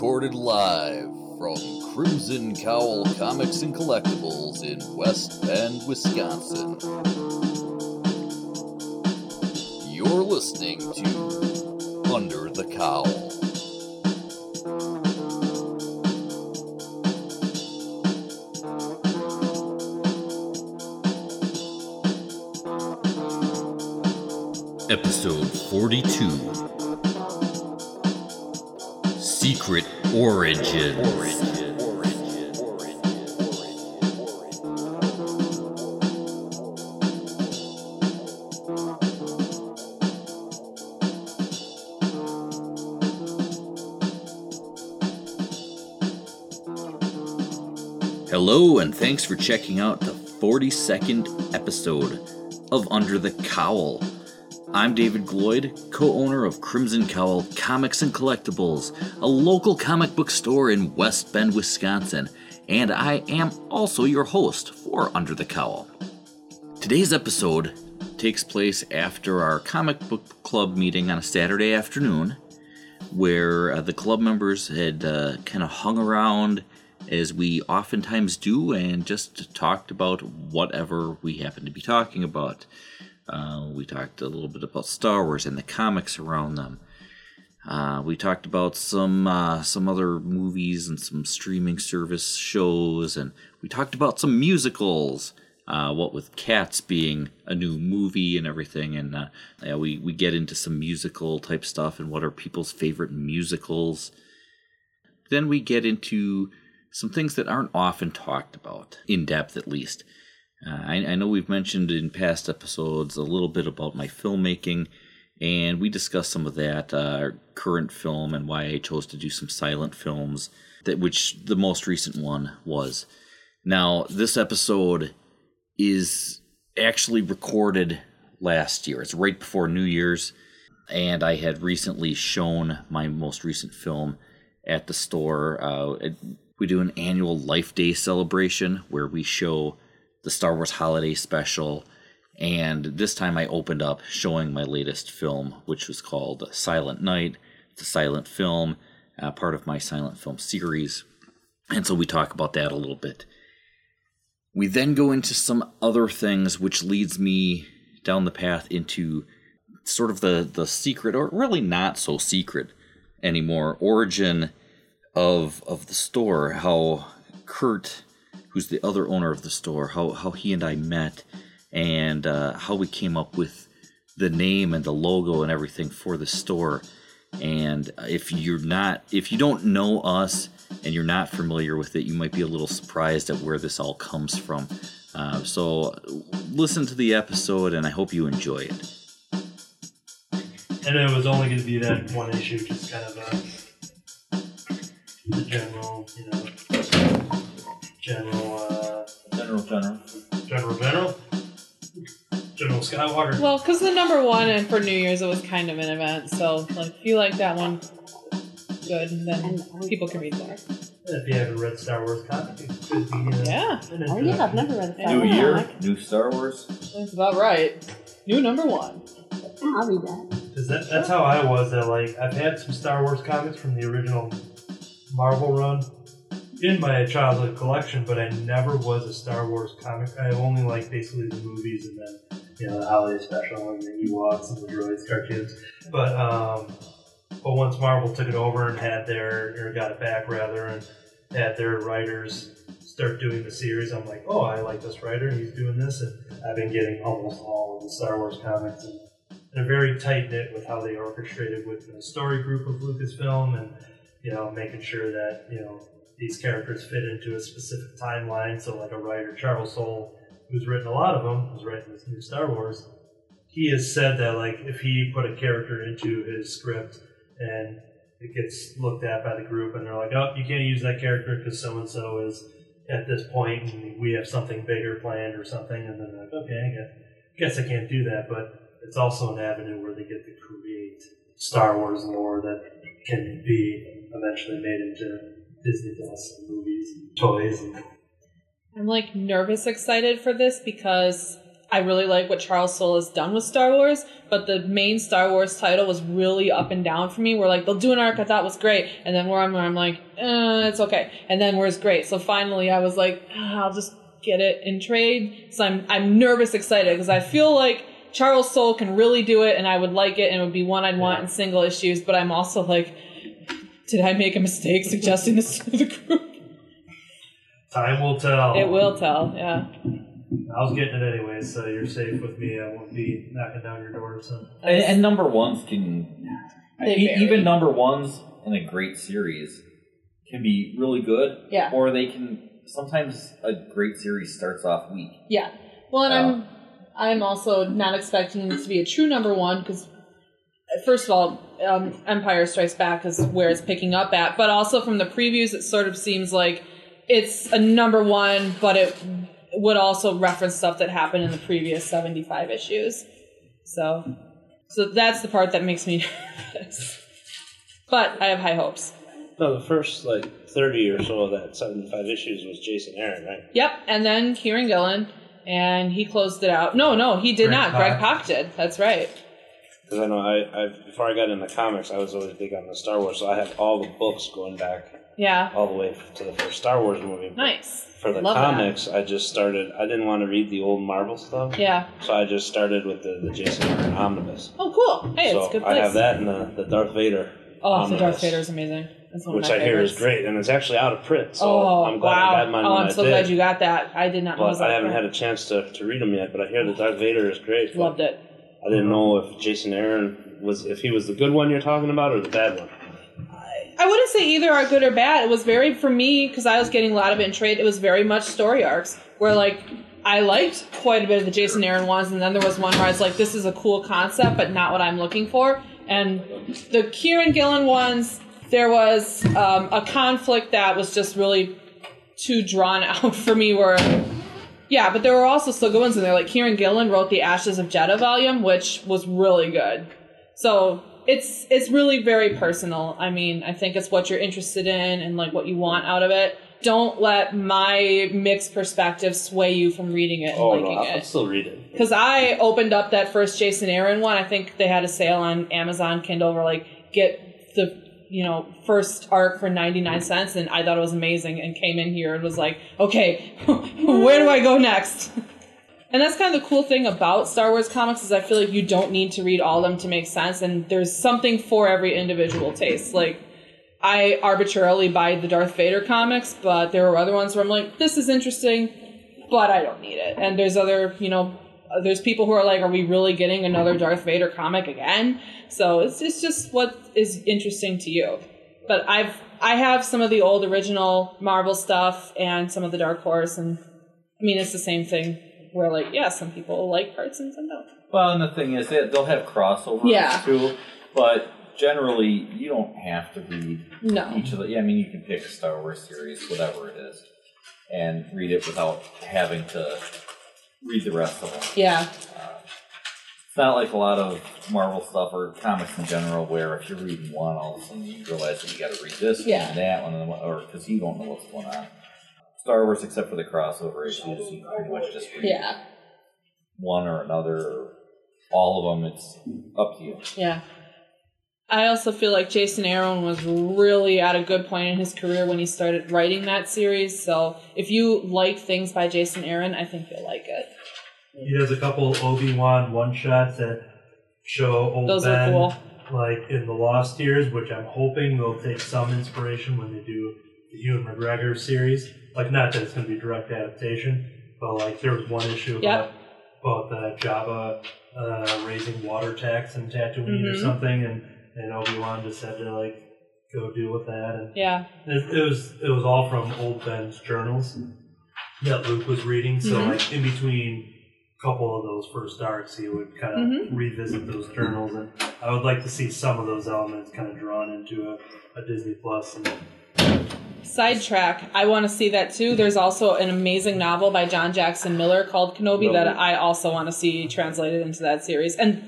recorded live from Crimson Cowl Comics and Collectibles in West Bend, Wisconsin. You're listening to Under the Cowl. Episode 42 Secret Origins. Hello, and thanks for checking out the 42nd episode of Under the Cowl. I'm David Gloyd, co owner of Crimson Cowl Comics and Collectibles, a local comic book store in West Bend, Wisconsin, and I am also your host for Under the Cowl. Today's episode takes place after our comic book club meeting on a Saturday afternoon, where uh, the club members had uh, kind of hung around as we oftentimes do and just talked about whatever we happened to be talking about. Uh, we talked a little bit about Star Wars and the comics around them. Uh, we talked about some uh, some other movies and some streaming service shows, and we talked about some musicals. Uh, what with Cats being a new movie and everything, and uh, yeah, we we get into some musical type stuff and what are people's favorite musicals. Then we get into some things that aren't often talked about in depth, at least. Uh, I, I, know we've mentioned in past episodes a little bit about my filmmaking, and we discussed some of that uh, current film and why I chose to do some silent films. That which the most recent one was. Now this episode is actually recorded last year. It's right before New Year's, and I had recently shown my most recent film at the store. Uh, we do an annual Life Day celebration where we show the Star Wars Holiday Special. And this time I opened up showing my latest film, which was called Silent Night. It's a silent film, uh, part of my silent film series. And so we talk about that a little bit. We then go into some other things, which leads me down the path into sort of the, the secret, or really not so secret anymore, origin of of the store. How Kurt who's the other owner of the store, how, how he and I met, and uh, how we came up with the name and the logo and everything for the store. And if you're not, if you don't know us and you're not familiar with it, you might be a little surprised at where this all comes from. Uh, so listen to the episode, and I hope you enjoy it. And it was only going to be that one issue, just kind of a, the general, you know, General, uh, General General. General General, General Skywalker. Well, because the number one and for New Year's it was kind of an event, so like if you like that one, good, then people can read that. If you haven't read Star Wars comic, it could be. Uh, Yeah, an Oh yeah, I've never read a Star New Wars year, comic. new Star Wars. that's about right. New number one. I'll read that. Because that, that's how I was. That like I've had some Star Wars comics from the original Marvel run in my childhood collection, but I never was a Star Wars comic. I only like basically the movies and then you know the holiday special and the Ewoks and the droids cartoons. But um, but once Marvel took it over and had their or got it back rather and had their writers start doing the series, I'm like, oh, I like this writer. He's doing this, and I've been getting almost all of the Star Wars comics. And they're very tight knit with how they orchestrated with the story group of Lucasfilm and you know making sure that you know these characters fit into a specific timeline. So like a writer, Charles Soule, who's written a lot of them, who's writing this new Star Wars. He has said that like if he put a character into his script and it gets looked at by the group and they're like, oh, you can't use that character because so and so is at this point and we have something bigger planned or something, and then they're like, okay, I guess, guess I can't do that, but it's also an avenue where they get to create Star Wars lore that can be eventually made into Disney Plus and movies and toys. And I'm like nervous excited for this because I really like what Charles Soule has done with Star Wars, but the main Star Wars title was really up and down for me. Where like they'll do an arc I thought was great, and then where I'm, where I'm like, eh, it's okay, and then where's great. So finally, I was like, ah, I'll just get it in trade. So I'm I'm nervous excited because I feel like Charles Soule can really do it, and I would like it, and it would be one I'd want in single issues. But I'm also like, did I make a mistake suggesting this to the group? Time will tell. It will tell, yeah. I was getting it anyway, so you're safe with me. I won't be knocking down your door. So And, and number ones can They e- vary. even number ones in a great series can be really good. Yeah. Or they can sometimes a great series starts off weak. Yeah. Well, and I'm um, I'm also not expecting this to be a true number one because first of all, um, Empire Strikes Back is where it's picking up at, but also from the previews, it sort of seems like it's a number one, but it would also reference stuff that happened in the previous seventy five issues. So, so that's the part that makes me nervous. But I have high hopes. No, the first like thirty or so of that seventy-five issues was Jason Aaron, right? Yep, and then Kieron Gillen, and he closed it out. No, no, he did Greg not. Greg Pak. Pak did. That's right. Because I know I, I before I got into comics, I was always big on the Star Wars, so I have all the books going back Yeah. all the way to the first Star Wars movie. Nice. For the Love that. comics, I just started. I didn't want to read the old Marvel stuff, Yeah. so I just started with the, the Jason Aaron omnibus. Oh, cool. Hey, so it's a good I have that and the, the Darth Vader. Oh, the Darth Vader is amazing. Which I hear is great, and it's actually out of print. So oh, I'm glad wow. I got mine oh, I'm so glad you got that. I did not know. But I haven't had a chance to, to read them yet. But I hear that Darth Vader is great. Loved it. I didn't know if Jason Aaron was if he was the good one you're talking about or the bad one. I wouldn't say either are good or bad. It was very for me because I was getting a lot of it in trade. It was very much story arcs where like I liked quite a bit of the Jason Aaron ones, and then there was one where I was like, "This is a cool concept, but not what I'm looking for." And the Kieron Gillen ones, there was um, a conflict that was just really too drawn out for me. Where yeah, but there were also still good ones in there. Like Kieron Gillen wrote the Ashes of Jedha volume, which was really good. So it's it's really very personal. I mean, I think it's what you're interested in and like what you want out of it. Don't let my mixed perspective sway you from reading it and Oh no, liking I'll, I'll it. still read it. Because I opened up that first Jason Aaron one. I think they had a sale on Amazon Kindle where like get the you know first arc for 99 cents and I thought it was amazing and came in here and was like, okay, where do I go next? And that's kind of the cool thing about Star Wars comics is I feel like you don't need to read all of them to make sense, and there's something for every individual taste. Like I arbitrarily buy the Darth Vader comics, but there are other ones where I'm like, this is interesting, but I don't need it. And there's other, you know, there's people who are like, are we really getting another mm-hmm. Darth Vader comic again? So it's it's just what is interesting to you. But I've I have some of the old original Marvel stuff and some of the Dark Horse, and I mean it's the same thing. Where like, yeah, some people like parts and some don't. Well, and the thing is, they, they'll have crossovers Yeah. too, but generally, you don't have to read No. each of the. Yeah, I mean, you can pick a Star Wars series, whatever it is, and read it without having to read the rest of them. Yeah. It's not like a lot of Marvel stuff or comics in general, where if you're reading one, all of a sudden you realize that you got to read this Yeah. one and that one, and the or because you don't know what's going on. Star Wars, except for the crossover issues, you pretty much just read Yeah. one or another, or all of them. It's up to you. Yeah. I also feel like Jason Aaron was really at a good point in his career when he started writing that series. So if you like things by Jason Aaron, I think you'll like it. he does a couple Obi Wan one shots that show old Those Ben cool. like in the Lost Years, which I'm hoping they'll take some inspiration when they do the Ewan McGregor series. Like, not that it's going to be direct adaptation, but like there was one issue Yep. about, about the Jabba uh, raising water tax in Tatooine or Mhm. something, and and Obi Wan just had to like go deal with that, and Yeah. it, it was it was all from old Ben's journals that Luke was reading. So Mhm. like in between a couple of those first arcs, he would kind of Mhm. revisit those journals, and I would like to see some of those elements kind of drawn into a, a Disney Plus. And Sidetrack. I want to see that too. There's also an amazing novel by John Jackson Miller called Kenobi that I also want to see translated into that series. And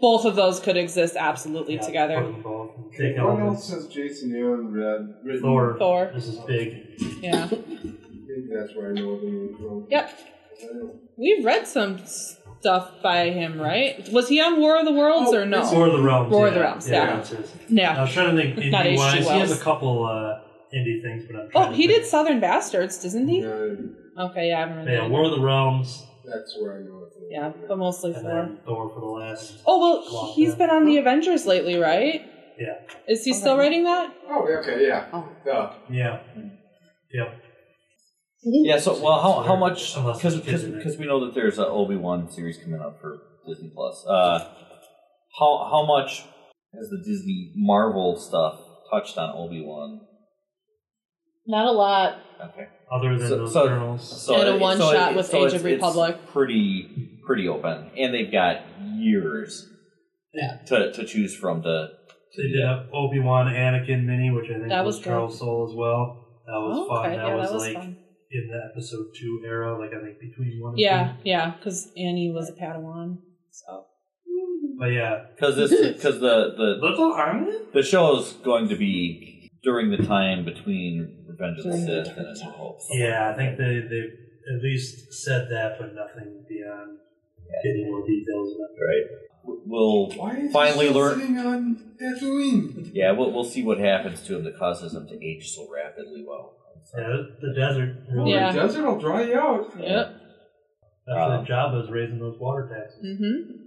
both of those could exist absolutely yeah, put together. them both take What elements. else has Jason Aaron read? Written? Thor. Thor. This is big. Yeah. Maybe that's where I know the name from. Yep. We've read some stuff by him, right? Was he on War of the Worlds Oh, or no? War of the Realms. War of the yeah. Realms, yeah. that's his. I yeah. was trying to think Not indie H.G. wise. He has Wells. a couple uh, indie things, but I'm trying Oh, to he think. did Southern Bastards, doesn't he? Yeah, Okay, yeah, I remember. Yeah, that. War of the Realms, that's where I know it. Yeah, but mostly and Thor. then Thor for the last. Oh well, Long he's time. been on the Avengers lately, right? Yeah. Is he still writing that? Oh, okay, yeah. Oh. Duh. Yeah. Yep. Yeah. So, well, how how much? Unless Because the kids in it. because we know that there's an Obi Wan series coming up for Disney Plus. Uh, how how much has the Disney Marvel stuff touched on Obi Wan? Not a lot. Okay. Other than So- those so- journals. So And a one so shot it- with so Age it's- of it's Republic. Pretty pretty open, and they've got years. Yeah. To to choose from to. to They did that. a Obi Wan Anakin mini, which I think That was, was. Charles Soule as well. That was Oh, fun. okay, That yeah, was that was like fun. in the episode two era, like I think between one and Yeah, two. yeah, because Annie was a Padawan. So But yeah. Because this because the the Little Army? the show is going to be during the time between Revenge of the Sith and A New Hope. Yeah, I think they they at least said that, but nothing beyond getting more details. About it. Right. We'll Why is finally he learn. sitting on Tatooine? Yeah, we'll we'll see what happens to him that causes him to age so rapidly. Well, Yeah, the desert. Really. Yeah. The desert will dry you out. yep. That's Um, what Jabba's raising those water taxes. Mm-hmm.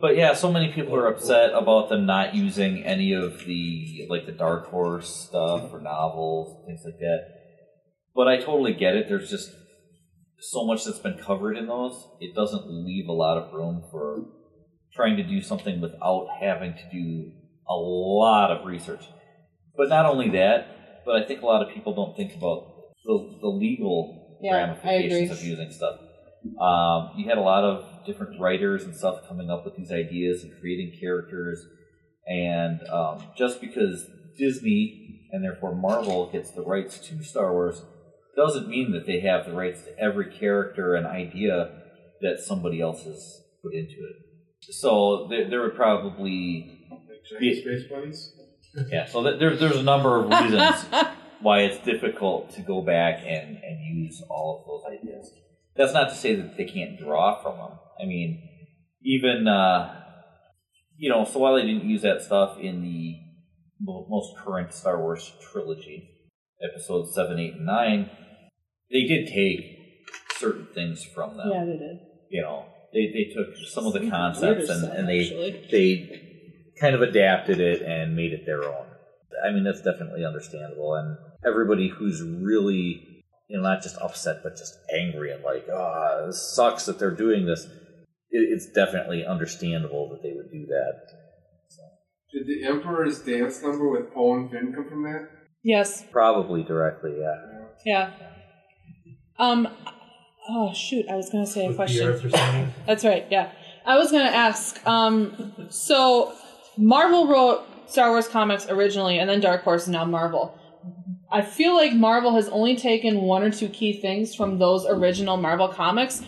But yeah, so many people are upset about them not using any of the like the Dark Horse stuff or novels things like that. But I totally get it. There's just so much that's been covered in those. It doesn't leave a lot of room for trying to do something without having to do a lot of research. But not only that, but I think a lot of people don't think about the, the legal Yeah, ramifications of using stuff. Um, you had a lot of different writers and stuff coming up with these ideas and creating characters. And um, just because Disney and therefore Marvel gets the rights to Star Wars doesn't mean that they have the rights to every character and idea that somebody else has put into it. So there, there would probably Like giant space bunnies. yeah. So th- there, there's a number of reasons why it's difficult to go back and, and use all of those ideas. That's not to say that they can't draw from them. I mean, even uh, you know, so while they didn't use that stuff in the most current Star Wars trilogy, episodes seven, eight, and nine, they did take certain things from them. Yeah, they did. You know, they they took some of the concepts and, and they actually. they kind of adapted it and made it their own. I mean, that's definitely understandable. And everybody who's really, you know, not just upset, but just angry and like, ah, this sucks that they're doing this, it, it's definitely understandable that they would do that. Did the Emperor's dance number with Poe and Finn come from that? Yes. Probably directly, yeah. Yeah. Um. Oh shoot! I was gonna say a With the question. Earth or something. That's right. Yeah, I was gonna ask. Um, so Marvel wrote Star Wars comics originally, and then Dark Horse, and now Marvel. I feel like Marvel has only taken one or two key things from those original Marvel comics.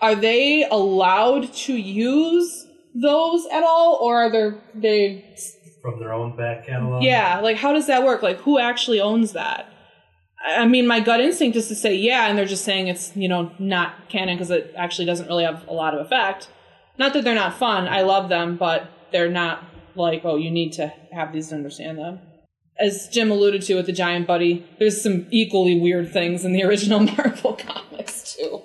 Are they allowed to use those at all, or are they they from their own back catalog. yeah, like how does that work? Like who actually owns that? I I mean, my gut instinct is to say yeah, and they're just saying it's you know not canon because it actually doesn't really have a lot of effect. Not that they're not fun. I love them, but they're not like oh you need to have these to understand them. As Jim alluded to with the giant buddy, there's some equally weird things in the original Marvel comics too.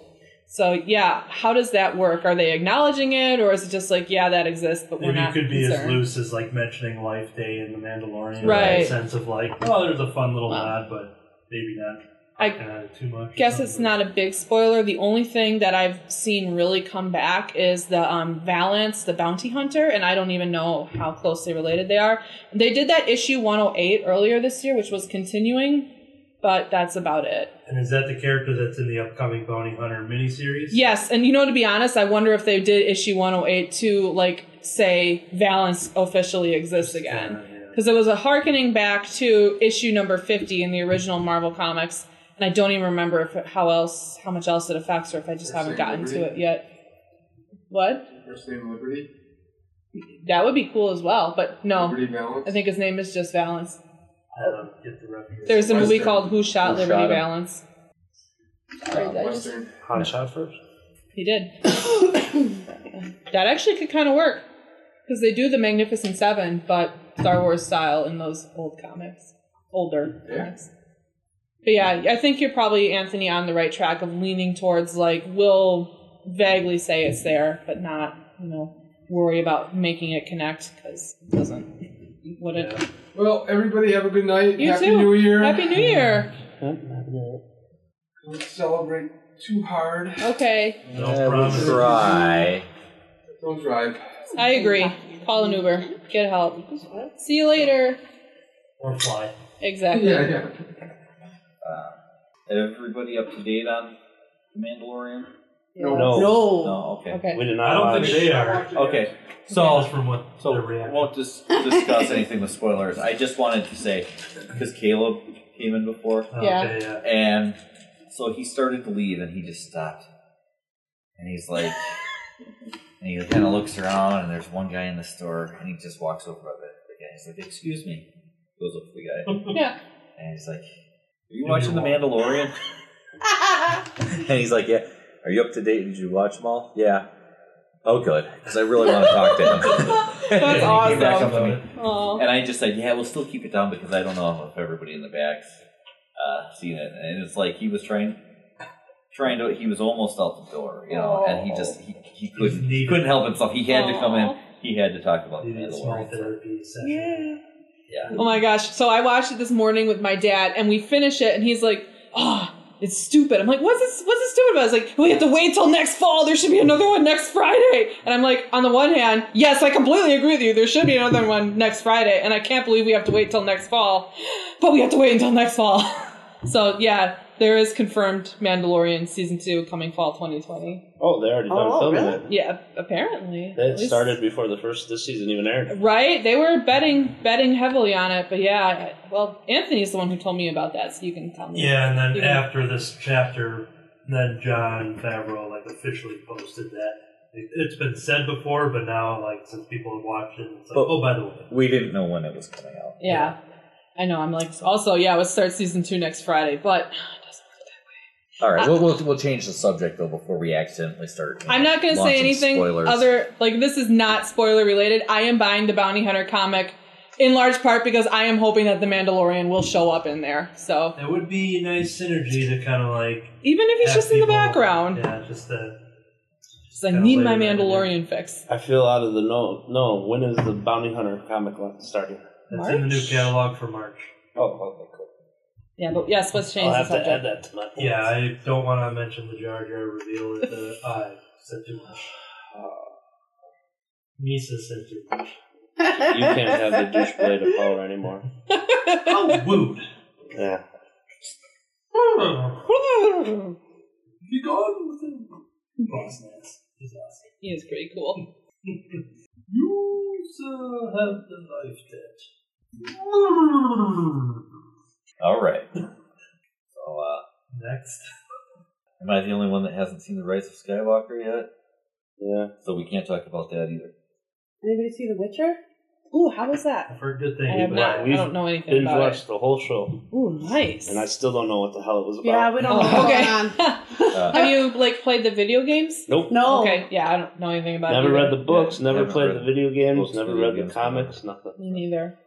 So yeah, how does that work? Are they acknowledging it, or is it just like yeah that exists, but we're Maybe not it could be as loose as like mentioning Life Day in The Mandalorian. in Right. the sense of like, oh, there's a fun little Well. nod, but maybe not. I of too much. guess it's not a big spoiler. The only thing that I've seen really come back is the um, Valance, the bounty hunter, and I don't even know how closely related they are. They did that issue 108 earlier this year, which was continuing, but that's about it. And is that the character that's in the upcoming Bounty Hunter miniseries? Yes, and you know, to be honest, I wonder if they did issue 108 to like say Valance officially exists again. Uh, yeah. because it was a harkening back to issue number 50 in the original Marvel comics, and I don't even remember if it, how else, how much else it affects, or if I just First haven't name gotten to it yet. What? First name Liberty. That would be cool as well, but no, Liberty Valance. I think his name is just Valance. I don't get the reference. There's a movie called Who Shot Who Liberty Shot Him? Valance. Sorry, uh, did I just- Western. Han shot first. He did. that actually could kind of work because they do the Magnificent Seven, but Star Wars style in those old comics, older Yeah. comics. But yeah, I think you're probably Anthony on the right track of leaning towards like we'll vaguely say it's there, but not you know worry about making it connect because it doesn't. Would it? Well, everybody have a good night. You too. Happy too. New Year. Happy New Year. Don't celebrate too hard. Okay, No promises. Try. Don't drive. I agree. Call an Uber. Get help. See you later. Or fly. Exactly. Yeah, yeah. Everybody up to date on The Mandalorian? No. No. No. No, okay. Okay. We did not I don't watch. think they are. Okay, Just so from what so their we reaction. won't dis- discuss anything with spoilers. I just wanted to say because Caleb came in before, Yeah. Okay, yeah. and so he started to leave, and he just stopped, and he's like, and he kind of looks around, and there's one guy in the store, and he just walks over to the, the guy. He's like, "Excuse me," goes up to the guy, Yeah. and he's like, "Are you watching The Mandalorian?" And he's like, "Yeah." Are you up to date? Did you watch them all? Yeah. Oh, good, because I really want to talk to him. That's And he came back awesome. up to me. Oh. And I just said, yeah, we'll still keep it down because I don't know if everybody in the back's uh, seen it. And it's like he was trying, trying to. He was almost out the door, you know, and he just he, he couldn't he couldn't help himself. He had to come in. He had to talk about the You small Mandalorian. therapy session. Yeah. Yeah. Oh my gosh. So I watched it this morning with my dad and we finish it and he's like, oh, it's stupid. I'm like, what's this, what's this stupid about? It's like, we have to wait till next fall. There should be another one next Friday. And I'm like, on the one hand, yes, I completely agree with you. There should be another one next Friday. And I can't believe we have to wait till next fall. But we have to wait until next fall. so yeah, there is confirmed Mandalorian season two coming fall 2020. Oh, they already done Oh, filming really? it. Yeah, apparently. They At least- started before the first this season even aired. Right? They were betting betting heavily on it, but yeah. I- Well, Anthony's the one who told me about that, so you can tell me. Yeah, and then You can- after this chapter, then Jon Favreau like officially posted that. It- It's been said before, but now like since people have watched it, it's like, But- oh, by the way, We didn't know when it was coming out. Yeah. I know. I'm like, also, yeah, let's start season two next Friday, but All right, we'll, we'll we'll change the subject though before we accidentally start. you I'm not going to say launching anything Spoilers. other. Like, this is not spoiler related. I am buying the Bounty Hunter comic in large part because I am hoping that the Mandalorian will show up in there. So it would be nice synergy to kind of like even if he's have just in the people- background, Yeah, just to just I Kinda need my later in Mandalorian fix. I feel out of the know. No, when is the Bounty Hunter comic line starting? It's in the new March? catalog for March. Oh, okay, cool. Yeah, but yes, let's change I'll the have to add subject. that to my. Yeah, I don't want to mention the Jar Jar reveal at the I said too much. Uh, Misa said too much. You can't have the douche blade of power anymore. Oh, wooed. Yeah. Hmm. Be gone with him. Boss Nass. He's awesome. he is pretty cool. You, sir, have the life debt. Hmm. All right. So, uh, Next. am I the only one that hasn't seen the Rise of Skywalker yet? Yeah. So we can't talk about that either. Anybody see The Witcher? Ooh, how was that? I've heard good I have but not. I we've don't know anything Binge about watched it. the whole show, Ooh, nice. and I still don't know what the hell it was about. Yeah, we don't know what's okay. going on. Uh, Have you like played the video games? Nope. No. Okay, yeah, I don't know anything about it. Never it. read either. the books. Yeah, never haven't played read the video games. books, never video read the games, comics. Nothing. Me neither.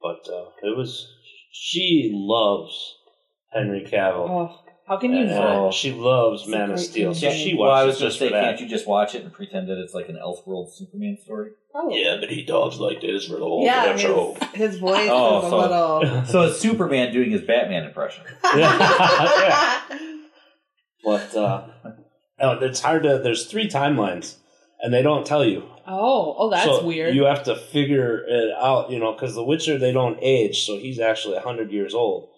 But uh, it was. She loves Henry Cavill. Oh, how can you not? she loves It's Man of Steel, so movie. she well, I was watches just say, for that. can't you just watch it and pretend that it's like an Elseworld Superman story? Probably. Yeah, but he talks like this for the whole Yeah, damn show. his, his voice Oh, is a little. So it's Superman doing his Batman impression. yeah. But uh, no, it's hard to. There's three timelines, and they don't tell you. Oh, oh, that's So weird. You have to figure it out, you know, because the Witcher they don't age, so he's actually hundred years old.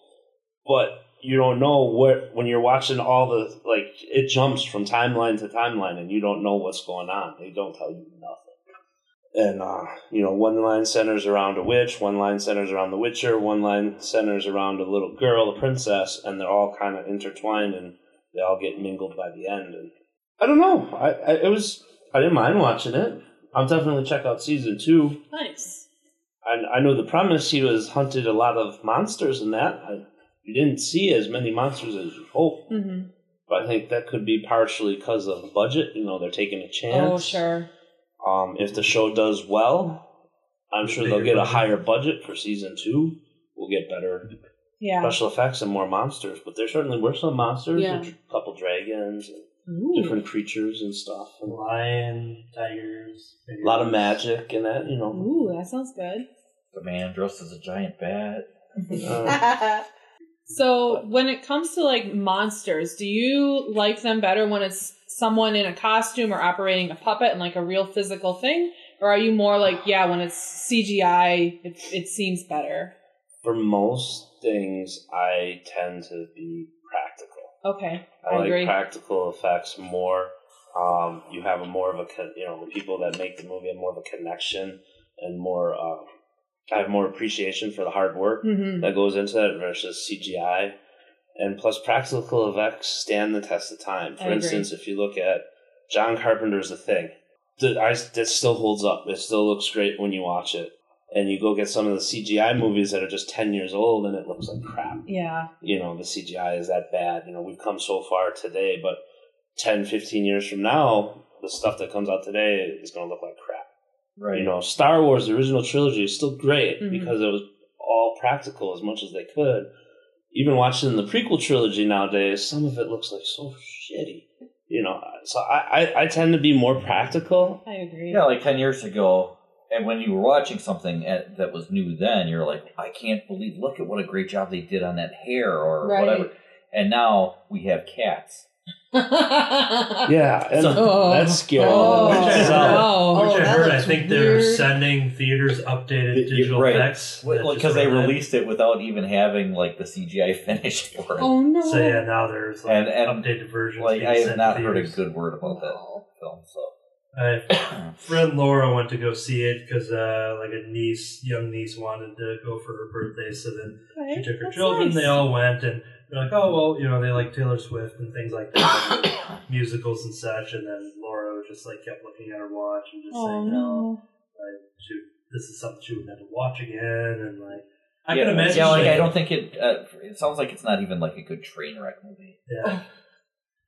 But you don't know what when you're watching all the like it jumps from timeline to timeline, and you don't know what's going on. They don't tell you nothing. And uh, you know, one line centers around a witch, one line centers around the Witcher, one line centers around a little girl, a princess, and they're all kind of intertwined, and they all get mingled by the end. And I don't know, I, I it was I didn't mind watching it. I'll definitely check out season two. nice. I, I know the premise. He was hunted a lot of monsters in that. I, you didn't see as many monsters as you hoped. hmm But I think that could be partially because of budget. You know, they're taking a chance. Oh, sure. Um, if the show does well, I'm With sure they'll get a budget. higher budget for season two. We'll get better Yeah. special effects and more monsters. But there certainly were some monsters, Yeah. a couple dragons, and Ooh. different creatures and stuff. And Lion, tigers. a lot of magic and that, you know. Ooh, that sounds good. The man dressed as a giant bat. Uh, So when it comes to like monsters, do you like them better when it's someone in a costume or operating a puppet and like a real physical thing? Or are you more like, yeah, when it's CGI, it, it seems better? for most things, I tend to be practical. Okay, I, I like agree. practical effects more. Um, you have a more of a con- you know the people that make the movie have more of a connection and more. Um, I have more appreciation for the hard work hmm that goes into that versus CGI, and plus practical effects stand the test of time. For I agree. instance, if you look at John Carpenter's The Thing, the, I, that still holds up. It still looks great when you watch it. And you go get some of the CGI movies that are just ten years old, and it looks like crap. Yeah, you know the cgi is that bad. You know we've come so far today but 10 15 years from now the stuff that comes out today is going to look like crap. Right. you know star wars the original trilogy is still great Mhm. because it was all practical as much as they could. Even watching the prequel trilogy nowadays some of it looks like so shitty. You know so i i, I tend to be more practical. I agree. Yeah, like 10 years ago, and when you were watching something at, that was new then, you're like, I can't believe, look at what a great job they did on that hair or Right. whatever. And now we have cats. yeah and So- Oh. that's scary Oh, Which I So- heard- no. Which Oh, I heard, I looks think they're sending theaters updated Y- y- digital right. effects. Because just they read released it without even having like the CGI finished for it. oh no. So yeah, now there's like And- and, updated versions. like I have not to heard a good word about that film. So My friend Laura went to go see it because uh, like a niece, young niece, wanted to go for her birthday. So then Okay, she took her that's children. nice. They all went, and they're like, "Oh well, you know, they like Taylor Swift and things like that, musicals and such." And then Laura just like kept looking at her watch and just Oh saying, no. like, she, "This is something she would never watch again." And like, I yeah, can imagine. Yeah, like I don't think it. Uh, it sounds like it's not even like a good train wreck movie. Yeah,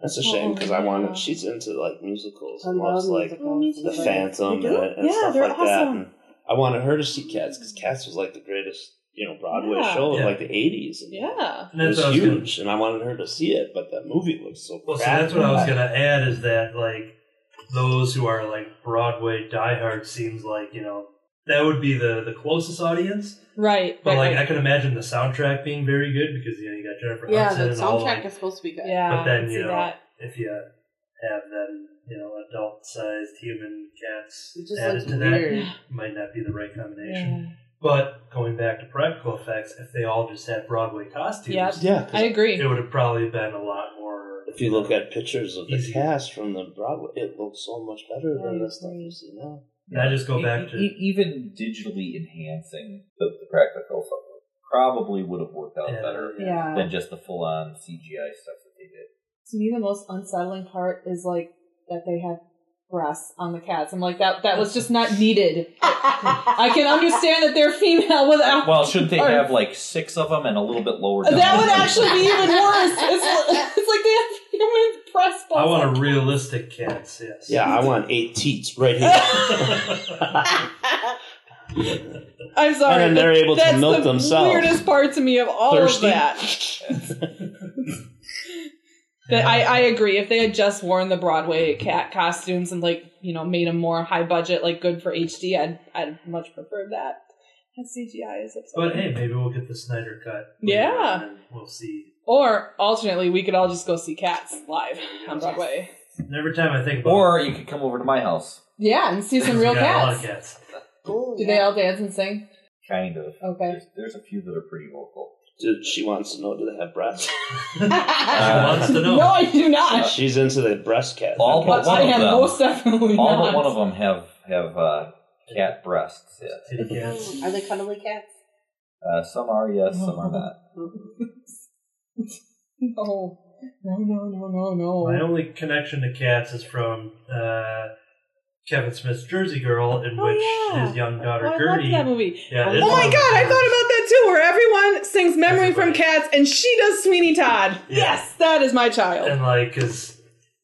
that's a oh shame because i Oh, wanted she's into like musicals I and love loves like musicals. Oh, the Phantom and, and Yeah, stuff they're like that. And I wanted her to see Cats because Cats was like the greatest, you know, Broadway Yeah. show of like the '80s. Yeah. and it was what I was gonna- huge, and I wanted her to see it, but that movie looks so. Well, so that's what I was gonna add is that like those who are like Broadway diehards seems like you know that would be the the closest audience. Right. But right, like right. I can imagine the soundtrack being very good because you know you got Jennifer yeah, Hudson the and all soundtrack like is supposed to be good. yeah. but then, you know, that. if you have them you know adult sized human cats added looks to that might not be the right combination. Yeah. But going back to practical effects, if they all just had Broadway costumes, Yep. yeah. 'cause I agree. it would have probably been a lot more. if you look at pictures of the Easy. cast from the Broadway, it looks so much better than I the stuff you see now. And I just go E- back to e- even digitally enhancing the, the practical stuff probably would have worked out Yeah, better Yeah. than just the full on CGI stuff that they did. to me the most unsettling part is like that they have breasts on the cats. I'm like that that was just not needed. I can understand that they're female without Well, shouldn't they Or- have like six of them and a little bit lower down? that would actually be even worse. It's, it's like they have human breast I balls. want a realistic cats. Yes. Yeah, I want eight teats right here. I'm sorry. And then they're able to that's milk the themselves. Weirdest part to me of all Thirsty? of that. That I, I agree. If they had just worn the Broadway cat costumes and like you know made them more high budget, like good for HD, I'd I'd much prefer that. And CGI is upsetting. But hey, maybe we'll get the Snyder cut. Yeah. we'll see. Or alternately, we could all just go see Cats live on Broadway. And every time I think about Or you could come over to my house. Yeah, and see some real got a lot of cats. cats. Do they all dance and sing? Kind of. Okay. There's, there's a few that are pretty vocal. Dude, she wants to know do they have breasts? She wants to know. No, I do not. She's into the breast cat. All But but one I of am them. most definitely All not. but one of them have have uh, cat breasts. Yeah. Kitty cats. Are they cuddly cats? Uh, some are yes, some are not. No, no, no, no, no, My only connection to cats is from uh, Kevin Smith's Jersey Girl, in Oh, which yeah. his young daughter Gertie. Oh, I Gertie. loved that movie. Yeah, Oh my god, I thought about that too, where everyone sings Memory from Cats and she does Sweeney Todd. Yeah. Yes, that is my child. and like, cause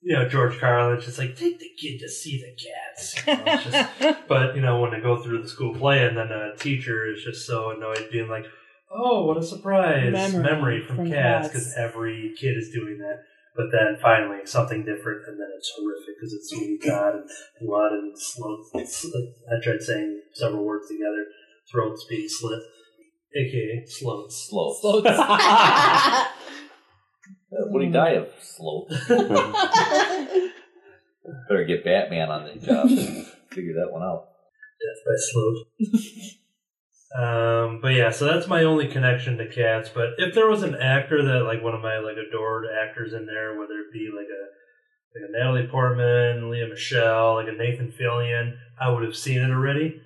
you know George Carlin's just like take the kid to see the cats. You know, just- but you know when they go through the school play, and then a teacher is just so annoyed, being like, "Oh, what a surprise! Memory from, from Cats," Cats. because every kid is doing that. But then finally something different, and then it's horrific because it's Sweeney Todd and blood and slow. I tried saying several words together. Throats being slit, aka sloats. Slow. Slow- Uh, Would he die of slow? Better get Batman on the job. Figure that one out. Death by Sloat. um, but yeah, so that's my only connection to cats. But if there was an actor that like one of my like adored actors in there, whether it be like a like a Natalie Portman, Lea Michele, like a Nathan Fillion, I would have seen it already.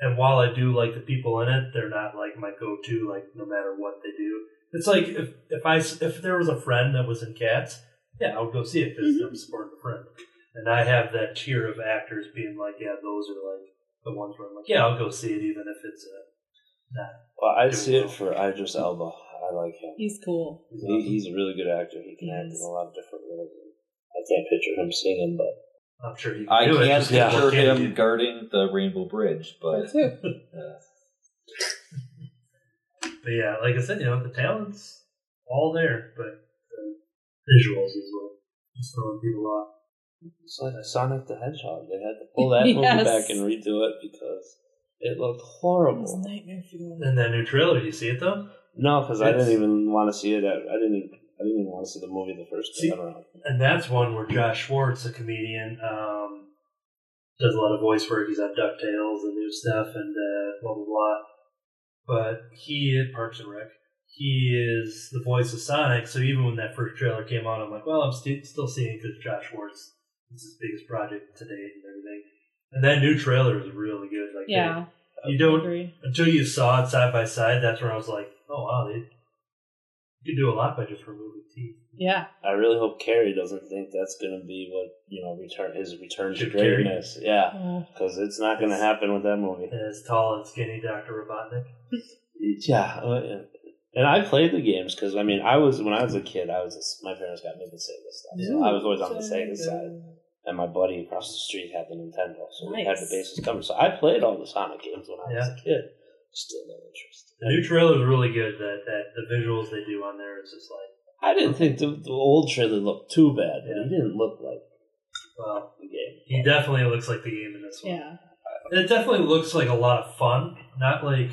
And while I do like the people in it, they're not like my go-to. Like no matter what they do, it's like if if I if there was a friend that was in Cats, yeah, I would go see it because I'm supporting a friend. And I have that tier of actors being like, yeah, those are like the ones where I'm like, yeah, I'll go see it even if it's a Well, I'd see it for Idris Elba. I like him. He's cool. He, he's a really good actor. He can act in a lot of different roles. I can't picture him singing, but I'm sure you can I do it. can't Just picture look at him you. guarding the Rainbow Bridge, but uh, But yeah, like I said, you know, the talent's all there, but the visuals is what is throwing people off. it's like Sonic the Hedgehog. They had to pull that movie Yes. back and redo it because it looked It was horrible. a nightmare fuel. And that new trailer, you see it though? No, because I didn't even want to see it. At, I didn't. Even, I didn't even want to see the movie the first See- time around. And that's one where Josh Schwartz, a comedian, um, does a lot of voice work. He's on DuckTales and new stuff and uh, blah, blah, blah. But he, Parks and Rec, he is the voice of Sonic. So even when that first trailer came out, I'm like, well, I'm st- still seeing because Josh Schwartz is his biggest project to date and everything. And that new trailer is really good. Like, Yeah. they- you don't Agree. until you saw it side by side. That's when I was like, oh wow, they you could do a lot by just removing teeth. Yeah. I really hope Carrey doesn't think that's going to be what you know return his return to Jim Carrey? greatness. Yeah, Oh. because it's not going to happen with that movie. As tall and skinny Doctor Robotnik. Yeah, uh, and I played the games because I mean I was when I was a kid I was my parents got me the Sega stuff, so I was always on the Sega side, and my buddy across the street had the Nintendo, so we had the Nice. bases coming. So I played all the Sonic games when I was a kid. Still no interest. The new trailer is really good. That that the visuals they do on there is just like, I didn't think the, the old trailer looked too bad, but Yeah. it didn't look like well, the game. he definitely looks like the game in this one. Yeah. And it definitely looks like a lot of fun. Not like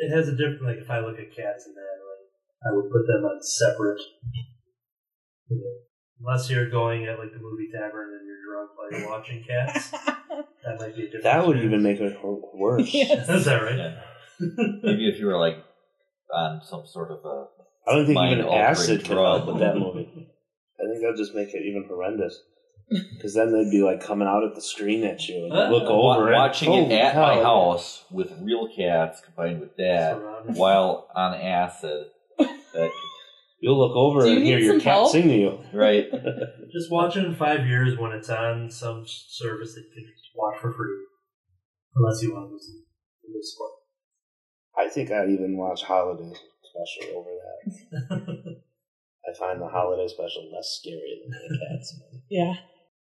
it has a different. Like if I look at cats and that, like I would put them on separate. you know, Unless you're going at like the movie tavern and you're drunk while you're watching cats, that might be a different. That would experience. even make it wor- worse. Yes. Is that right? yeah. maybe if you were like on some sort of a I don't think even Mind-altering acid could drug. help with that movie. I think that'd just make it even horrendous. Because then they'd be like coming out at the screen at you and look wa- over watching Holy it at my house with real cats combined with that Surrounded. while on acid. That, You'll look over you and hear your cat help? sing to you. right? Just watch it in five years when it's on some service that you can just watch for free. Unless you want to listen to the sport. I think I'd even watch Holiday Special over that. I find the Holiday Special less scary than the cats. Yeah.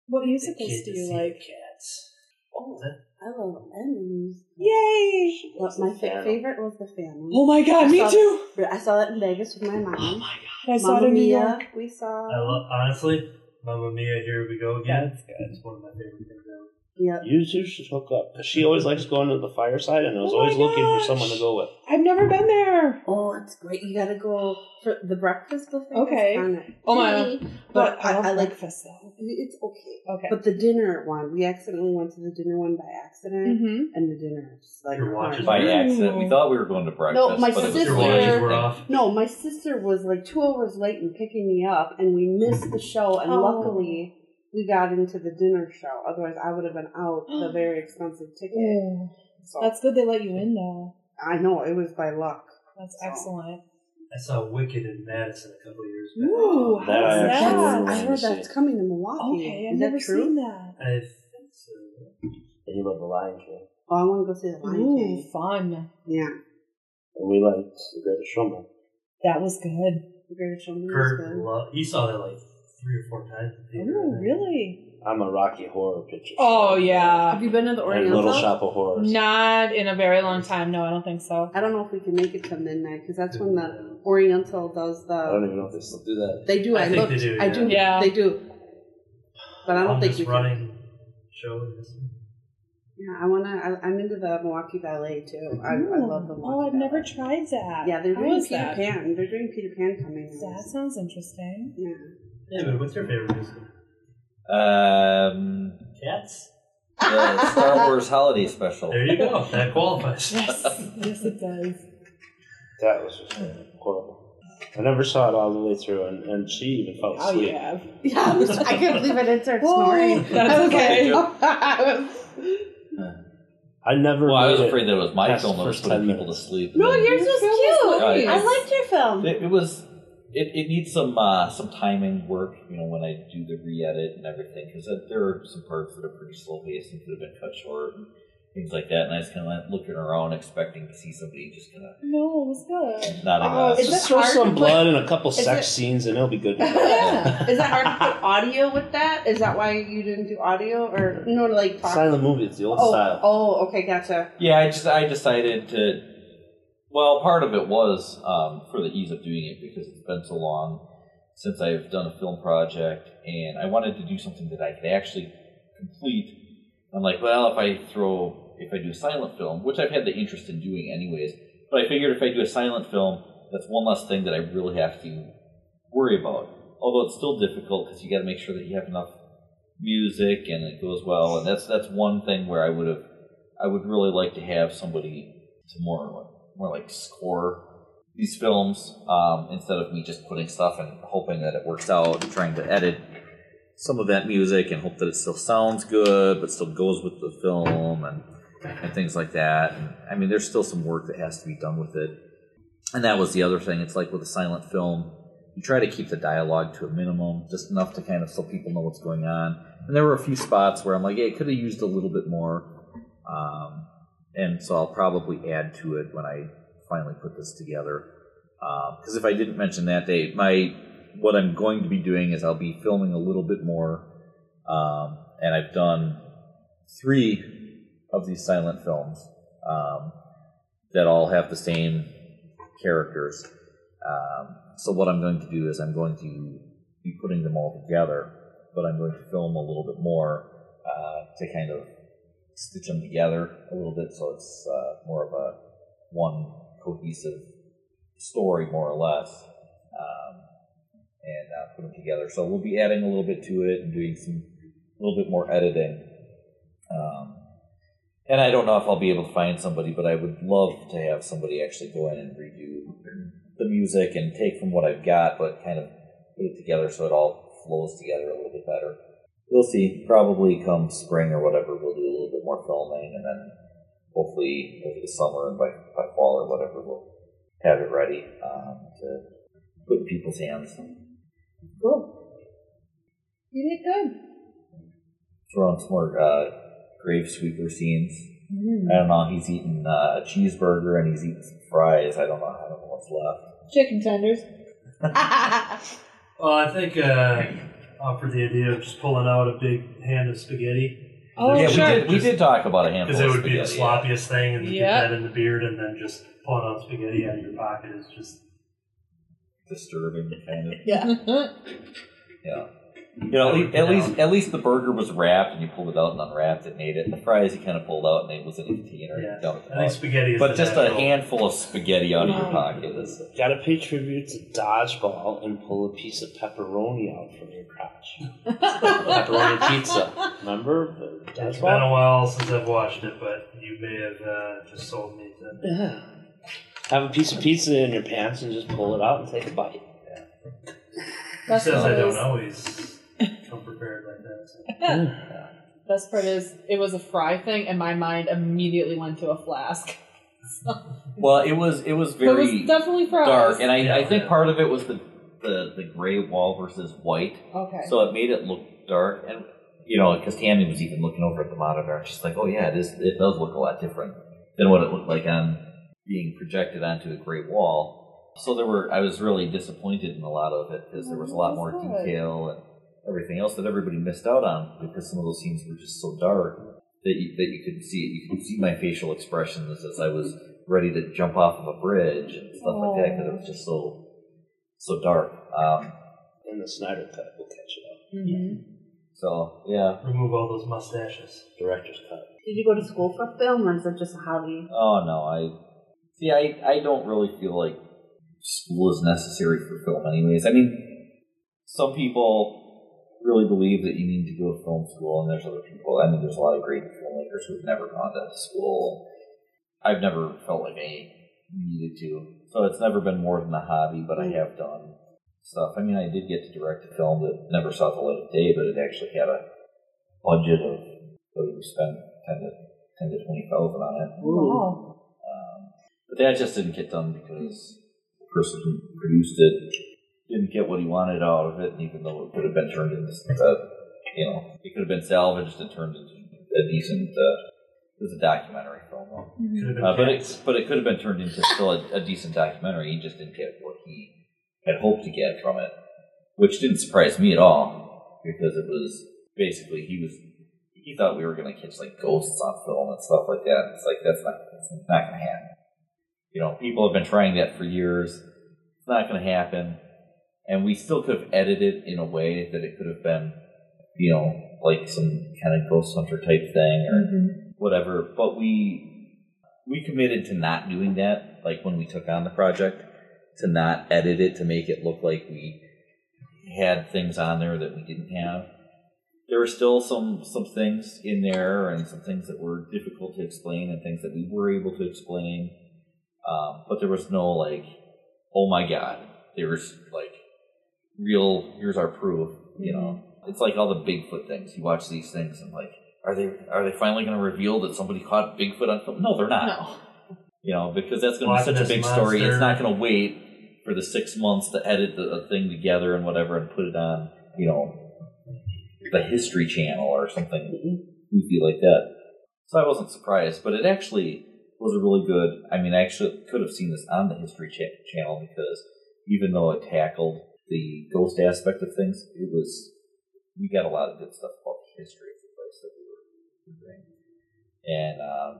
What The musicals do you see like? the Cats. Oh, I love endings. Yay! Well, my fa- favorite was the family. Oh my god, me I saw- too! I saw that in Vegas with my mom. Oh my god, I saw it Mamma in New Mia, York. we saw. I love honestly, Mamma Mia, here we go again. That's good. It's one of my favorite things ever. Yep. You two should hook up. 'Cause she always likes going to the fireside and I was Oh my always looking for gosh. someone to go with. I've never been there. Oh, it's great. You gotta go for the breakfast buffet. Okay. is on it. Oh my- But, But I, I, love I like breakfast though. it's okay. Okay. But the dinner one, we accidentally went to the dinner one by accident, mm-hmm. and the dinner is like You're watching By horrible. accident, we thought we were going to breakfast. No, my but it was Your sister- really watches were off. No, my sister was like two hours late in picking me up, and we missed the show. And Oh. luckily, we got into the dinner show. Otherwise, I would have been out the very expensive ticket. So That's good they let you in though. I know it was by luck. That's So- excellent. I saw Wicked in Madison a couple of years back. Ooh, That how's I that? actually That's, I to heard see. that's coming to Milwaukee. Okay, I've never true? seen that. I think so. And you love the Lion King. Oh, I want to go see the Lion Ooh, King. fun. Yeah. And we liked The Greatest Showman. That was good. The Greatest Showman was Kurt, good. lo- he saw that like three or four times. in theater. Oh, really? I'm a Rocky Horror Picture Oh, Show. yeah. Have you been to the And Oriental? Little Shop of Horrors. Not in a very long time. No, I don't think so. I don't know if we can make it to midnight because that's when the Oriental does the I don't even know if they still do that. They do. I I, think looked. they do, I yeah. do. Yeah. They do. But I don't think Longest we can. running show. is- Yeah, I wanna. I, I'm into the Milwaukee Ballet too. I, I love the. Milwaukee Oh, I've never Ballet. tried that. Yeah, they're How doing is Peter that? Pan. They're doing Peter Pan coming. That sounds interesting. Yeah. David, what's your favorite musical? Um, Cats. the Star Wars Holiday Special. There you go. That qualifies. Yes, yes, it does. That was just horrible. I never saw it all the way through, and, and she even fell Oh, asleep. you have. Yeah, I, was, I couldn't believe I didn't start snoring. that's I was okay. I never. Well, I was made it afraid that it was my past film the that was first putting 10 people to minutes. sleep. no, yours was film cute. was nice. I liked your film. It, it was. It, it needs some uh, some timing work, you know, when I do the re-edit and everything, because there are some parts that are pretty slow paced and could have been cut short and things like that. And I was kind of looking around, expecting to see somebody just kind of No, it was good. nodding Oh, off. is Just it throw some to blood and a couple sex it- scenes, and it'll be good. Yeah. Is that hard to put audio with that? Is that why you didn't do audio or no? Like talk. Silent movie, it's the old Oh, style. oh, okay, gotcha. Yeah, I just I decided to. Well, part of it was um, for the ease of doing it because it's been so long since I've done a film project, and I wanted to do something that I could actually complete. I'm like, well, if I throw, if I do a silent film, which I've had the interest in doing anyways, but I figured if I do a silent film, that's one less thing that I really have to worry about. Although it's still difficult because you got to make sure that you have enough music and it goes well, and that's that's one thing where I would have, I would really like to have somebody to more more like score these films um, instead of me just putting stuff and hoping that it works out and trying to edit some of that music and hope that it still sounds good but still goes with the film and and things like that. And I mean, there's still some work that has to be done with it. And that was the other thing. It's like with a silent film, you try to keep the dialogue to a minimum, just enough to kind of so people know what's going on. And there were a few spots where I'm like, hey, it could have used a little bit more. Um, and so I'll probably add to it when I finally put this together. Because if I didn't mention that day, my what I'm going to be doing is I'll be filming a little bit more, um, and I've done three of these silent films um, that all have the same characters. Um, so what I'm going to do is I'm going to be putting them all together, but I'm going to film a little bit more uh, to kind of stitch them together a little bit, so it's uh, more of a one cohesive story, more or less, um, and uh, put them together. So we'll be adding a little bit to it and doing some a little bit more editing. Um, and I don't know if I'll be able to find somebody, but I would love to have somebody actually go in and redo the music and take from what I've got, but kind of put it together so it all flows together a little bit better. We'll see. Probably come spring or whatever, we'll do a little bit more filming, and then hopefully over the summer and by, by fall or whatever, we'll have it ready um, to put in people's hands. Cool. You did good. Throw on some more uh, grave sweeper scenes. I don't know. He's eating uh, a cheeseburger and he's eating some fries. I don't know. I don't know what's left. Chicken tenders. Well, I think uh, offered the idea of just pulling out a big hand of spaghetti. Oh, yeah, sure. we did. We did talk about a handful Because it would be the spaghetti, yeah. sloppiest thing, and to Yep. get that in the beard and then just pulling out spaghetti out of your pocket is just. disturbing, kind of. Yeah. Yeah. You know, at least, at least at least the burger was wrapped, and you pulled it out and unwrapped it and ate it. The fries you kind of pulled out, and it was in a container. Yeah. you dumped it I think out. spaghetti is But the just a natural- handful of spaghetti out of your pocket is. Gotta pay tribute to Dodgeball and pull a piece of pepperoni out from your crotch. pepperoni pizza. Remember? the It's been a while since I've watched it, but you may have uh, just sold me to. Yeah. Have a piece of pizza in your pants and just pull it out and take a bite. He says I don't always come prepared like that. So. Best part is, it was a fry thing, and my mind immediately went to a flask. Well, it was it was But it was very definitely fries. dark, and I, I Yeah. think part of it was the, the the gray wall versus white, okay. so it made it look dark. And you know, because Tammy was even looking over at the monitor, and she's like, "Oh yeah, it is. It does look a lot different than what it looked like on being projected onto a great wall." So there were. I was really disappointed in a lot of it because there was a lot oh, more detail and everything else that everybody missed out on because some of those scenes were just so dark that you, that you could see You could see my facial expressions as I was ready to jump off of a bridge and stuff like that because it was just so so dark. Um, And the Snyder cut will catch it up. Mm-hmm. so yeah. Remove all those mustaches. Director's cut. Did you go to school for film, or is it just a hobby? Oh no, I see. I I don't really feel like school is necessary for film, anyways. I mean, some people really believe that you need to go to film school, and there's other people. I mean, there's a lot of great filmmakers who've never gone to school. I've never felt like I needed to, so it's never been more than a hobby. But I have done stuff. I mean, I did get to direct a film that never saw the light of day, but it actually had a budget of what we spend ten to ten to twenty thousand on it. Wow. Um, but that just didn't get done because the person who produced it didn't get what he wanted out of it, and even though it could have been turned into, uh, you know, it could have been salvaged and turned into a decent. Uh, it was a documentary film, have Uh, but it but it could have been turned into still a, a decent documentary. He just didn't get what he had hoped to get from it, which didn't surprise me at all because it was basically he was he thought we were going to catch like ghosts on film and stuff like that. It's like that's not that's not going to happen. You know, people have been trying that for years. It's not going to happen, and we still could have edited it in a way that it could have been, you know, like some kind of ghost hunter type thing or Mm-hmm. whatever. But we we committed to not doing that. Like when we took on the project, to not edit it to make it look like we had things on there that we didn't have. There were still some some things in there and some things that were difficult to explain and things that we were able to explain. Um, but there was no like, oh my god, there was like real. Here's our proof. You mm-hmm. know, it's like all the Bigfoot things. You watch these things and like, are they are they finally going to reveal that somebody caught Bigfoot on film? No, they're not. No. You know, because that's going to be such a Ness big story. It's not going to wait for the six months to edit the, the thing together and whatever and put it on, you know, the History Channel or something mm-hmm. goofy like that. So I wasn't surprised, but it actually was a really good. I mean, I actually could have seen this on the History cha- Channel because even though it tackled the ghost aspect of things, it was we got a lot of good stuff about the history of the place that we were doing, and um,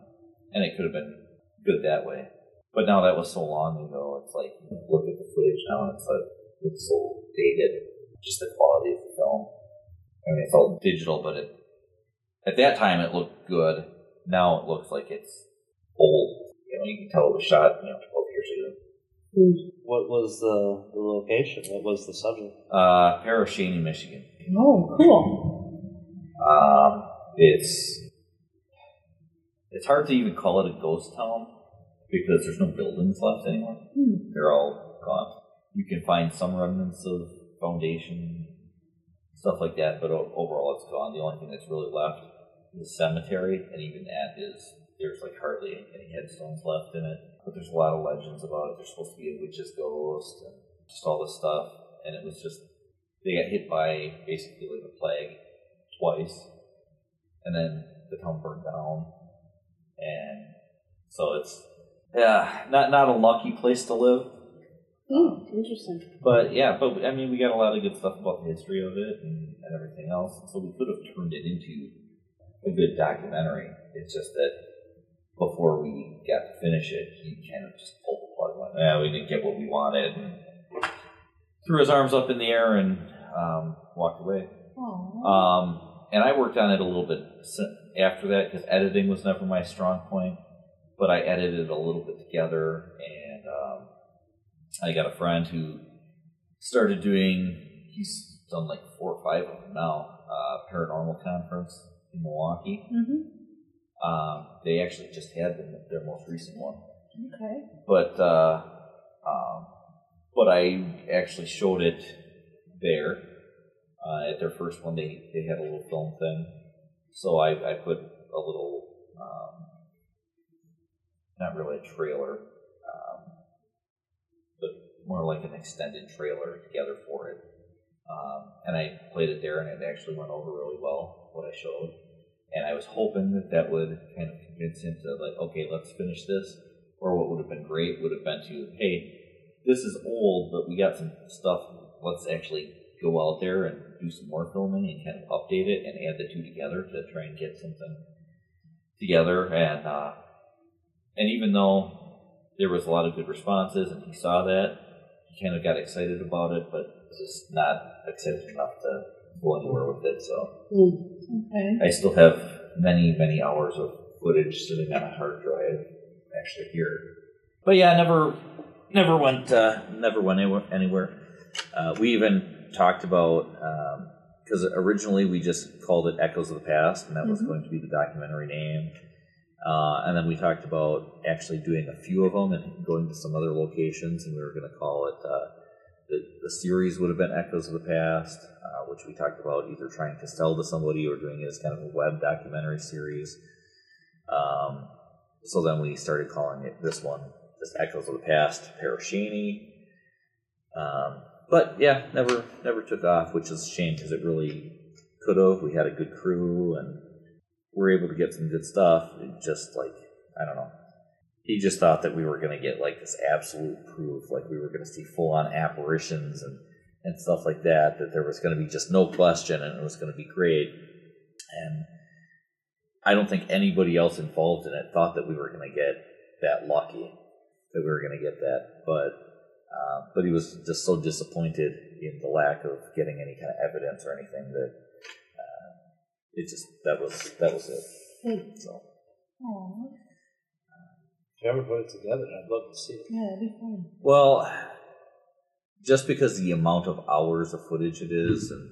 and it could have been good that way. But now that was so long ago, it's like you look at the footage now, and it's like it's so dated. Just the quality of the film. I mean, it's all digital, but it at that time it looked good. Now it looks like it's old. You know, you can tell it was shot, you know, twelve years ago. What was the, the location? What was the subject? Uh, Pere Cheney, Michigan. Oh, cool. Um, it's it's hard to even call it a ghost town because there's no buildings left anymore. Hmm. They're all gone. You can find some remnants of foundation, stuff like that, but o- overall it's gone. The only thing that's really left is a cemetery, and even that is there's like hardly any headstones left in it. But there's a lot of legends about it. There's supposed to be a witch's ghost and just all this stuff, and it was just they got hit by basically like a plague twice, and then the town burned down, and so it's yeah, not not a lucky place to live. Hmm, interesting. But yeah, but I mean, we got a lot of good stuff about the history of it and, and everything else, so we could have turned it into a good documentary. It's just that before we got to finish it, he kind of just pulled the plug. Went, yeah, we didn't get what we wanted, and threw his arms up in the air and um, walked away. Um, and I worked on it a little bit after that because editing was never my strong point. But I edited it a little bit together, and um, I got a friend who started doing. He's done like four or five of them now. Uh, paranormal conference in Milwaukee. hmm Um, they actually just had them, their most recent one Okay. but uh, um, but I actually showed it there uh, at their first one. They they had a little film thing, so I, I put a little um, not really a trailer, um, but more like an extended trailer together for it. um, and I played it there, and it actually went over really well what I showed. And I was hoping that that would kind of convince him to like, okay, let's finish this. Or what would have been great would have been to, hey, this is old, but we got some stuff. Let's actually go out there and do some more filming and kind of update it and add the two together to try and get something together. And uh, and even though there was a lot of good responses and he saw that, he kind of got excited about it, but just not excited enough to go anywhere with it. So Okay. I still have many, many hours of footage sitting on a hard drive actually here. But yeah, never, never went, uh, never went anywhere. anywhere. Uh, we even talked about because originally we just called it Echoes of the Past, and that was Mhm. going to be the documentary name. Uh, and then we talked about actually doing a few of them and going to some other locations, and we were going to call it. The, the series would have been Echoes of the Past, uh, which we talked about either trying to sell to somebody or doing it as kind of a web documentary series. Um, so then we started calling it this one, just Echoes of the Past, Pere Cheney. Um, but yeah, never never took off, which is a shame because it really could have. We had a good crew and we were able to get some good stuff. It just like I don't know. He just thought that we were going to get like this absolute proof, like we were going to see full on apparitions and and stuff like that. That there was going to be just no question and it was going to be great. And I don't think anybody else involved in it thought that we were going to get that lucky that we were going to get that, but uh, but he was just so disappointed in the lack of getting any kind of evidence or anything that uh, it just that was that was it. So Aw. If you ever put it together, I'd love to see it. Yeah, that'd be fun. well, just because the amount of hours of footage it is, and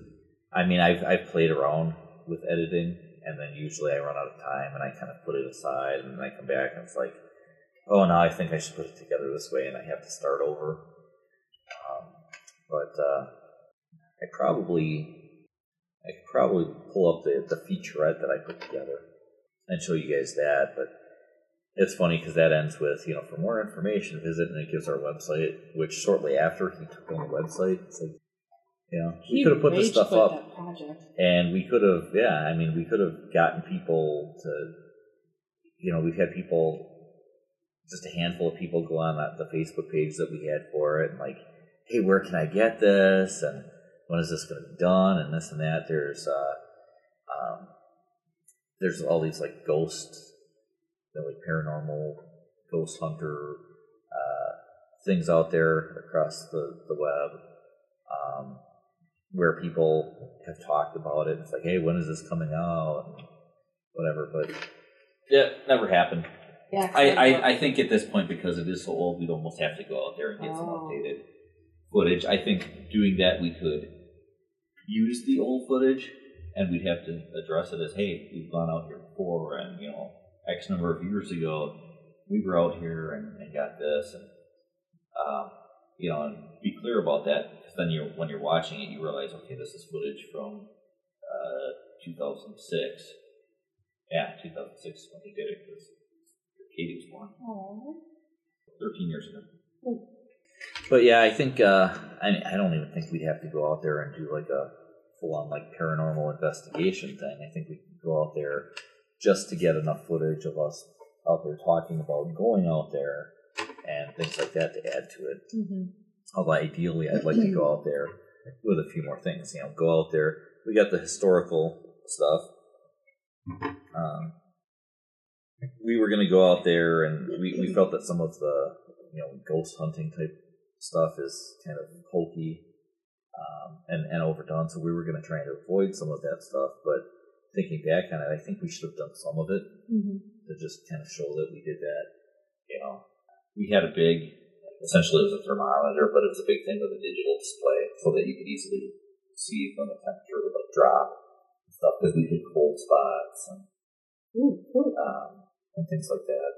I mean I've I've played around with editing, and then usually I run out of time and I kind of put it aside, and then I come back and it's like, oh, now I think I should put it together this way, and I have to start over. Um, but uh, I probably I could probably pull up the, the featurette that I put together and show you guys that. But it's funny because that ends with, you know, for more information, visit, and it gives our website, which shortly after he took on the website, it's like, you know, we He could have put this stuff up and we could have yeah i mean we could have gotten people to you know we've had people just a handful of people go on the facebook page that we had for it and like hey where can i get this? And when is this going to be done? and this and that. There's uh um there's all these like ghost you know, like paranormal ghost hunter uh things out there across the the web um where people have talked about it. It's like, hey, when is this coming out? And whatever, but yeah, never happened. Yeah, I, I- I, think at this point because it is so old, we'd almost have to go out there and get some Oh. updated footage. I think doing that, we could use the old footage and we'd have to address it as, hey, we've gone out here before, and you know, X number of years ago, we were out here and, and got this, and um, you know, and be clear about that. Because then you, when you're watching it, you realize, okay, this is footage from uh, 2006. Yeah, 2006 is when he did it because Katie was born. Aw. 13 years ago. But yeah, I think uh, I mean, I don't even think we'd have to go out there and do like a full on like paranormal investigation thing. I think we could go out there just to get enough footage of us out there talking about going out there and things like that to add to it. Mm-hmm. Although ideally, I'd like to go out there with a few more things. You know, go out there. We got the historical stuff. Um, we were going to go out there, and we, we felt that some of the you know ghost hunting type stuff is kind of hokey um, and and overdone. So we were going to try to avoid some of that stuff. But thinking back on it, I think we should have done some of it Mm-hmm. to just kind of show that we did that. You know, we had a big, essentially it was a thermometer, but it was a big thing with a digital display so that you could easily see when the temperature would like drop and stuff because we hit cold spots and, Ooh, cool. um, and things like that.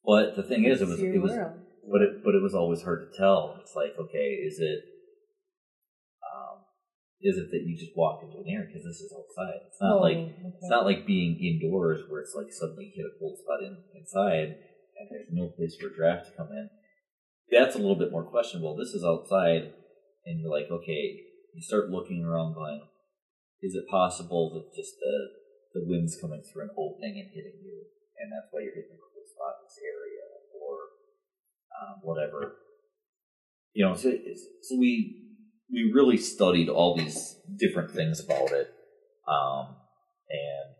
But the thing is, it was it was but it but it was always hard to tell. It's like, okay, is it is it that you just walked into an air because this is outside? It's not Oh, like okay. it's not like being indoors where it's like suddenly hit a cold spot in, inside and there's no place for draft to come in. That's a little bit more questionable. This is outside, and you're like, okay, you start looking around, going, is it possible that just the the wind's coming through an opening and hitting you, and that's why you're hitting a cold spot in this area, or um, whatever. You know, so, so we we really studied all these different things about it, um, and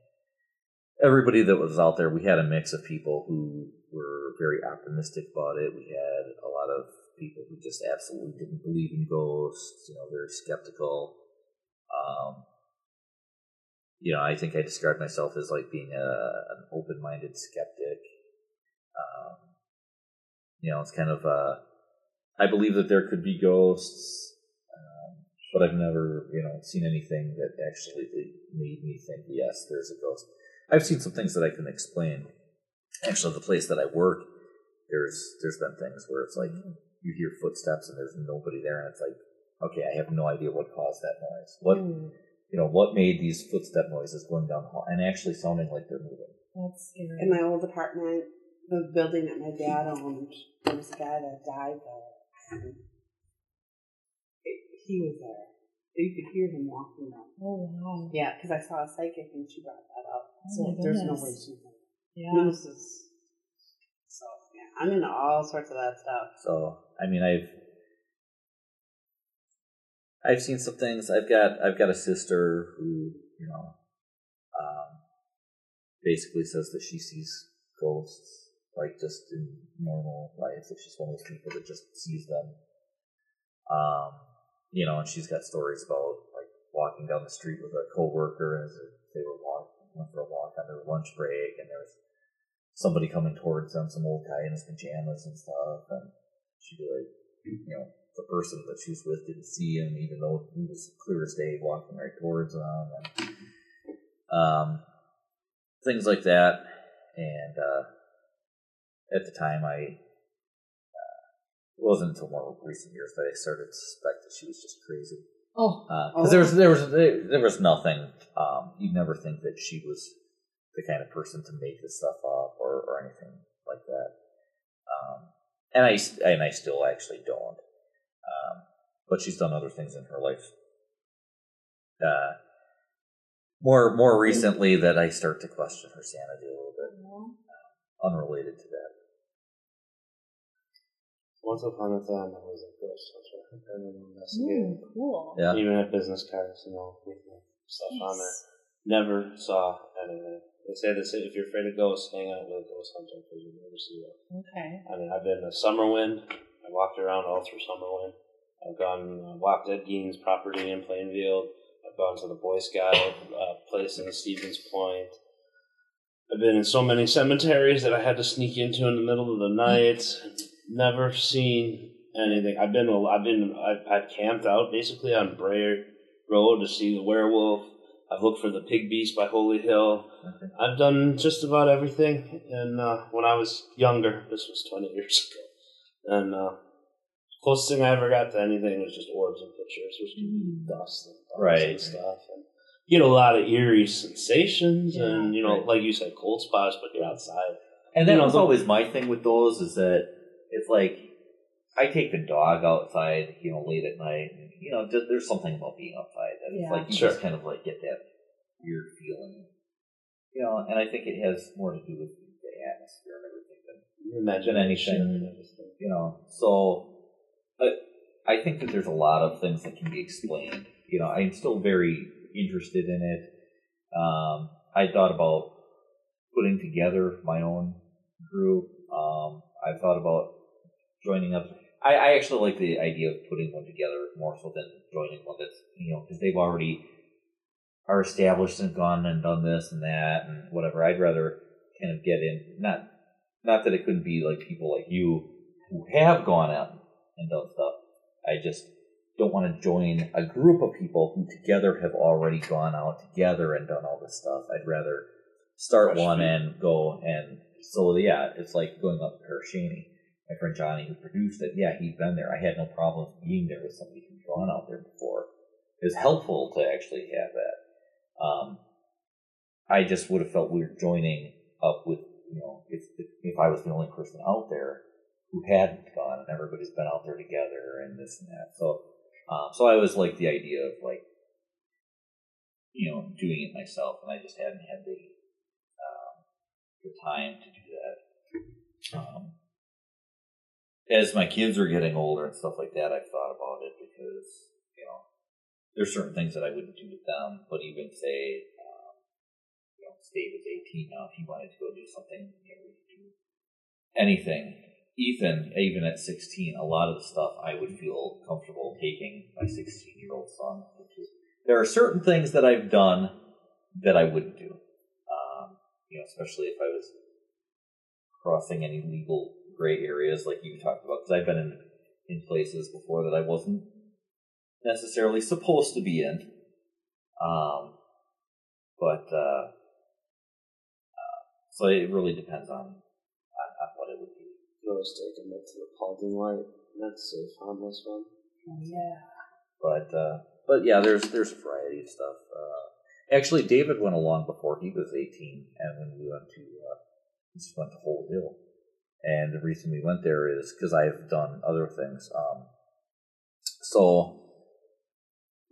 everybody that was out there, we had a mix of people who were very optimistic about it. We had a lot of people who just absolutely didn't believe in ghosts, you know, very skeptical. Um, you know, I think I described myself as like being a, an open minded skeptic. Um, you know, it's kind of, uh, I believe that there could be ghosts, but I've never, you know, seen anything that actually made me think, yes, there's a ghost. I've seen some things that I can explain. Actually, the place that I work, there's there's been things where it's like you hear footsteps and there's nobody there, and it's like, okay, I have no idea what caused that noise. What Ooh, you know, what made these footstep noises going down the hall and actually sounding like they're moving? that's scary. In my old apartment, the building that my dad owned, there was a guy that died there. And he was there. You could hear him walking around. oh wow. Yeah, because I saw a psychic and she brought that up. Oh so there's no way goodness. she could. Yeah. This is so yeah. I'm into all sorts of that stuff. So I mean, I've I've seen some things. I've got I've got a sister who you know um, basically says that she sees ghosts like just in normal life. That she's one of those people that just sees them. Um, you know, and she's got stories about like walking down the street with a coworker as they were walking went for a walk on their lunch break, and there was somebody coming towards them, some old guy in his pajamas and stuff, and she'd be like, you know, the person that she was with didn't see him, even though he was clear as day walking right towards them, and um, things like that. And uh, at the time, I wasn't until more recent years that I started to suspect that she was just crazy Oh. because there was there was there, was nothing. Um, you'd never think that she was the kind of person to make this stuff up or, or anything like that. Um, and I and I still actually don't. Um, but she's done other things in her life. Uh, more more recently that I start to question her sanity a little bit, unrelated to that. Once upon a time, I was a ghost hunter and an investigator. Ooh, cool. Yeah. Even had business cards, you know, with the stuff on there. Never saw anything. They say that if you're afraid of ghosts, hang out with a ghost hunter because you'll never see one. Okay. I mean, I've been to Summerwind. I walked around all through Summerwind. I've gone uh, walked at Gein's property in Plainfield. I've gone to the Boy Scout uh, place in Stevens Point. I've been in so many cemeteries that I had to sneak into in the middle of the night. Never seen anything. I've been I've been I've, I've camped out basically on Bray Road to see the werewolf. I've looked for the pig beast by Holy Hill. Okay. I've done just about everything. And uh, when I was younger, this was 20 years ago, and uh, closest thing I ever got to anything was just orbs and pictures, which can be dust and bugs Right. and stuff. And you get a lot of eerie sensations, and you know, Right. like you said, cold spots, but you're outside. And that You know, was the- always my thing with those is that it's like I take the dog outside, you know, late at night. And, you know, just, there's something about being outside that it's like you Sure. just kind of like get that weird feeling, you know. And I think it has more to do with the atmosphere and everything than Imagination anything. you know. So, but I think that there's a lot of things that can be explained. You know, I'm still very interested in it. Um, I thought about putting together my own group. Um, I thought about joining up. I, I actually like the idea of putting one together more so than joining one that's you know because they've already are established and gone and done this and that and whatever. I'd rather kind of get in not not that it couldn't be like people like you who have gone out and done stuff. I just don't want to join a group of people who together have already gone out together and done all this stuff. I'd rather start one feet. and go and so yeah, it's like going up to Pere Cheney. My friend Johnny who produced it, yeah, he'd been there. I had no problems being there with somebody who'd gone out there before. It was helpful to actually have that. Um, I just would have felt weird joining up with, you know, if, if I was the only person out there who hadn't gone and everybody's been out there together and this and that. So Um, so I always liked the idea of like, you know, doing it myself, and I just hadn't had the um, the time to do that. Um, as my kids are getting older and stuff like that, I've thought about it because you know there's certain things that I wouldn't do with them, but even say, um, you know, Dave is 18 now. If he wanted to go do something, you know, we could do anything. Ethan, even at 16, a lot of the stuff I would feel comfortable taking my 16 year old son. There are certain things that I've done that I wouldn't do. Um, you know, especially if I was crossing any legal gray areas like you talked about, because I've been in, in places before that I wasn't necessarily supposed to be in. Um, but uh, uh, so it really depends on, on, on what it would be. You always take them up to the parking lot. That's safe on this one. Oh, yeah. But uh, but yeah, there's there's a variety of stuff. Uh, actually, David went along before he was 18, and when we went to uh, we just went to Holy Hill, and the reason we went there is because I've done other things. Um, so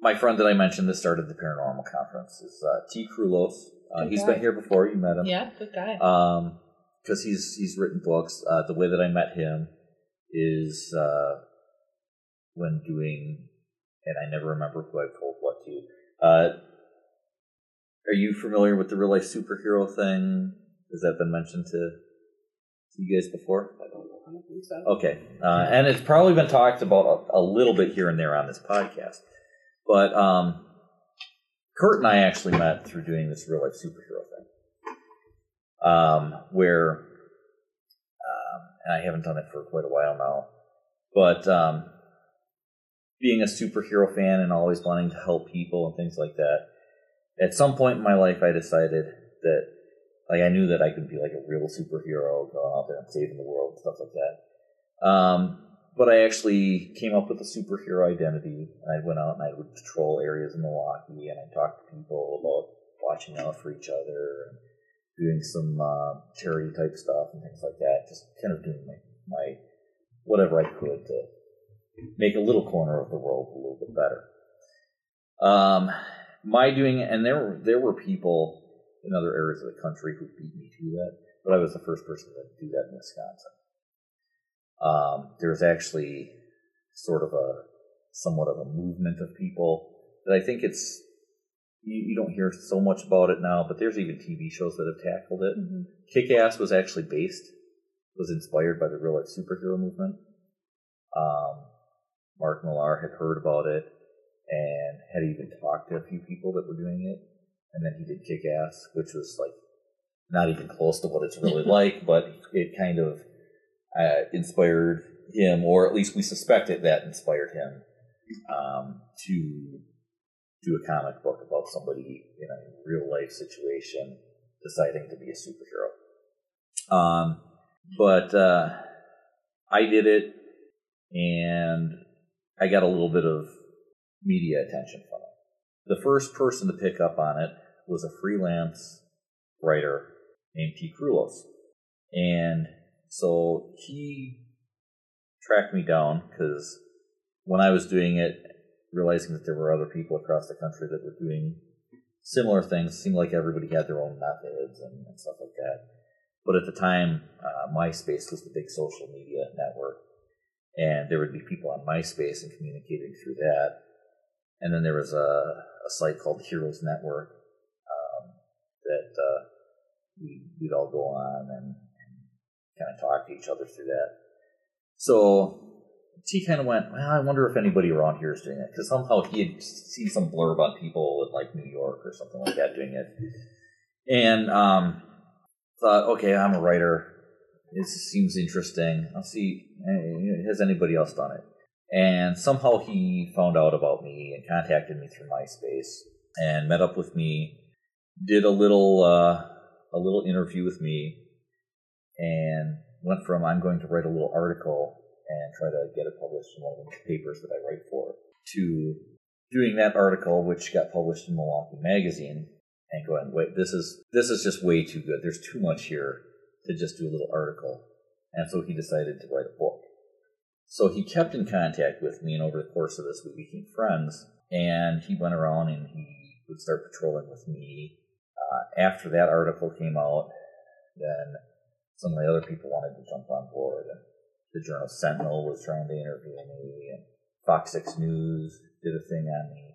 my friend that I mentioned that started the paranormal conference is uh, Tea Krulos. Uh, he's guy. been here before. You met him. Yeah, good guy. Um, because he's he's written books. Uh, the way that I met him is uh, when doing, and I never remember who I've told what to. Uh, are you familiar with the real life superhero thing? Has that been mentioned to you guys before? I don't. I don't think so. Okay, uh, and it's probably been talked about a, a little bit here and there on this podcast, but um, Kurt and I actually met through doing this real life superhero thing, um, where, um, and I haven't done it for quite a while now, but um, being a superhero fan and always wanting to help people and things like that. At some point in my life, I decided that like I knew that I could be like a real superhero, going out there and saving the world stuff like that. Um, but I actually came up with a superhero identity. And I went out and I would patrol areas in Milwaukee, and I talked to people about watching out for each other and doing some uh, charity type stuff and things like that. Just kind of doing my, my whatever I could to make a little corner of the world a little bit better. Um, my doing and there there were people in other areas of the country who beat me to that, but I was the first person to do that in Wisconsin. Um, there's actually sort of a somewhat of a movement of people that I think it's you, you don't hear so much about it now, but there's even TV shows that have tackled it. Mhm. Kick Ass was actually based, was inspired by the real life superhero movement. Um, Mark Millar had heard about it and had even talked to a few people that were doing it. And then he did Kick Ass, which was like not even close to what it's really like, but it kind of uh, inspired him, or at least we suspected that inspired him um, to do a comic book about somebody in a real life situation deciding to be a superhero. Um, but uh, I did it, and I got a little bit of media attention from it. The first person to pick up on it was a freelance writer named Tea Krulos. And so he tracked me down because when I was doing it, realizing that there were other people across the country that were doing similar things, seemed like everybody had their own methods and, and stuff like that. But at the time, uh, MySpace was the big social media network, and there would be people on MySpace and communicating through that. And then there was a, a site called Heroes Network we, we'd all go on and, and kind of talk to each other through that. So Tea kind of went, well, I wonder if anybody around here is doing it because somehow he had seen some blurb on people in like New York or something like that doing it, and um, thought, okay, I'm a writer. This seems interesting. I'll see. eh, Has anybody else done it? And somehow he found out about me and contacted me through MySpace and met up with me. Did a little uh, a little interview with me, and went from I'm going to write a little article and try to get it published in one of the papers that I write for to doing that article, which got published in Milwaukee Magazine, and going, wait, this is this is just way too good. There's too much here to just do a little article, and so he decided to write a book. so he kept in contact with me, and over the course of this, we became friends. And he went around and he would start patrolling with me. Uh, after that article came out, then some of the other people wanted to jump on board. And the Journal Sentinel was trying to interview me, and Fox 6 News did a thing on me,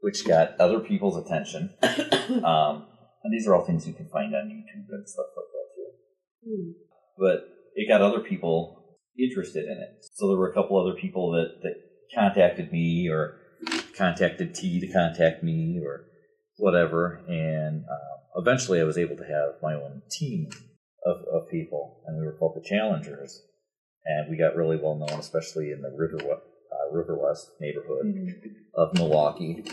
which got other people's attention. um, and these are all things you can find on YouTube and stuff like that too. Hmm. But it got other people interested in it. So there were a couple other people that, that contacted me or contacted Tea to contact me or whatever. And um, eventually I was able to have my own team of, of people, and we were called the Challengers. And we got really well known, especially in the River, uh, River West neighborhood of Milwaukee.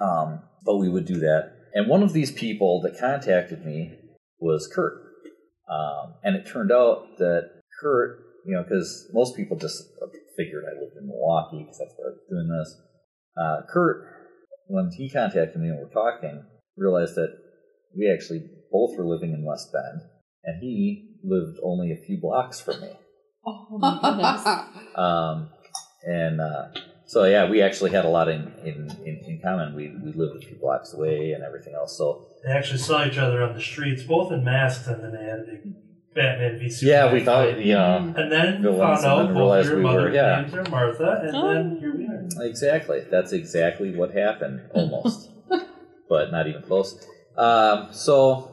Um, but we would do that. And one of these people that contacted me was Kurt. Um, and it turned out that Kurt, you know, because most people just figured I lived in Milwaukee because that's where I was doing this. Uh, Kurt, when he contacted me and we're talking, realized that we actually both were living in West Bend, and he lived only a few blocks from me. Oh my goodness. Um, and uh, so yeah, we actually had a lot in in, in, in common. We we lived a few blocks away and everything else. So They actually saw each other on the streets, both in masks, and then they had a big Batman v Superman. yeah, we thought fight. you know And then Villains, found out and then both your we were- yeah. names are Martha, and Oh. then here we are. exactly. That's exactly what happened, almost, but not even close. Um, so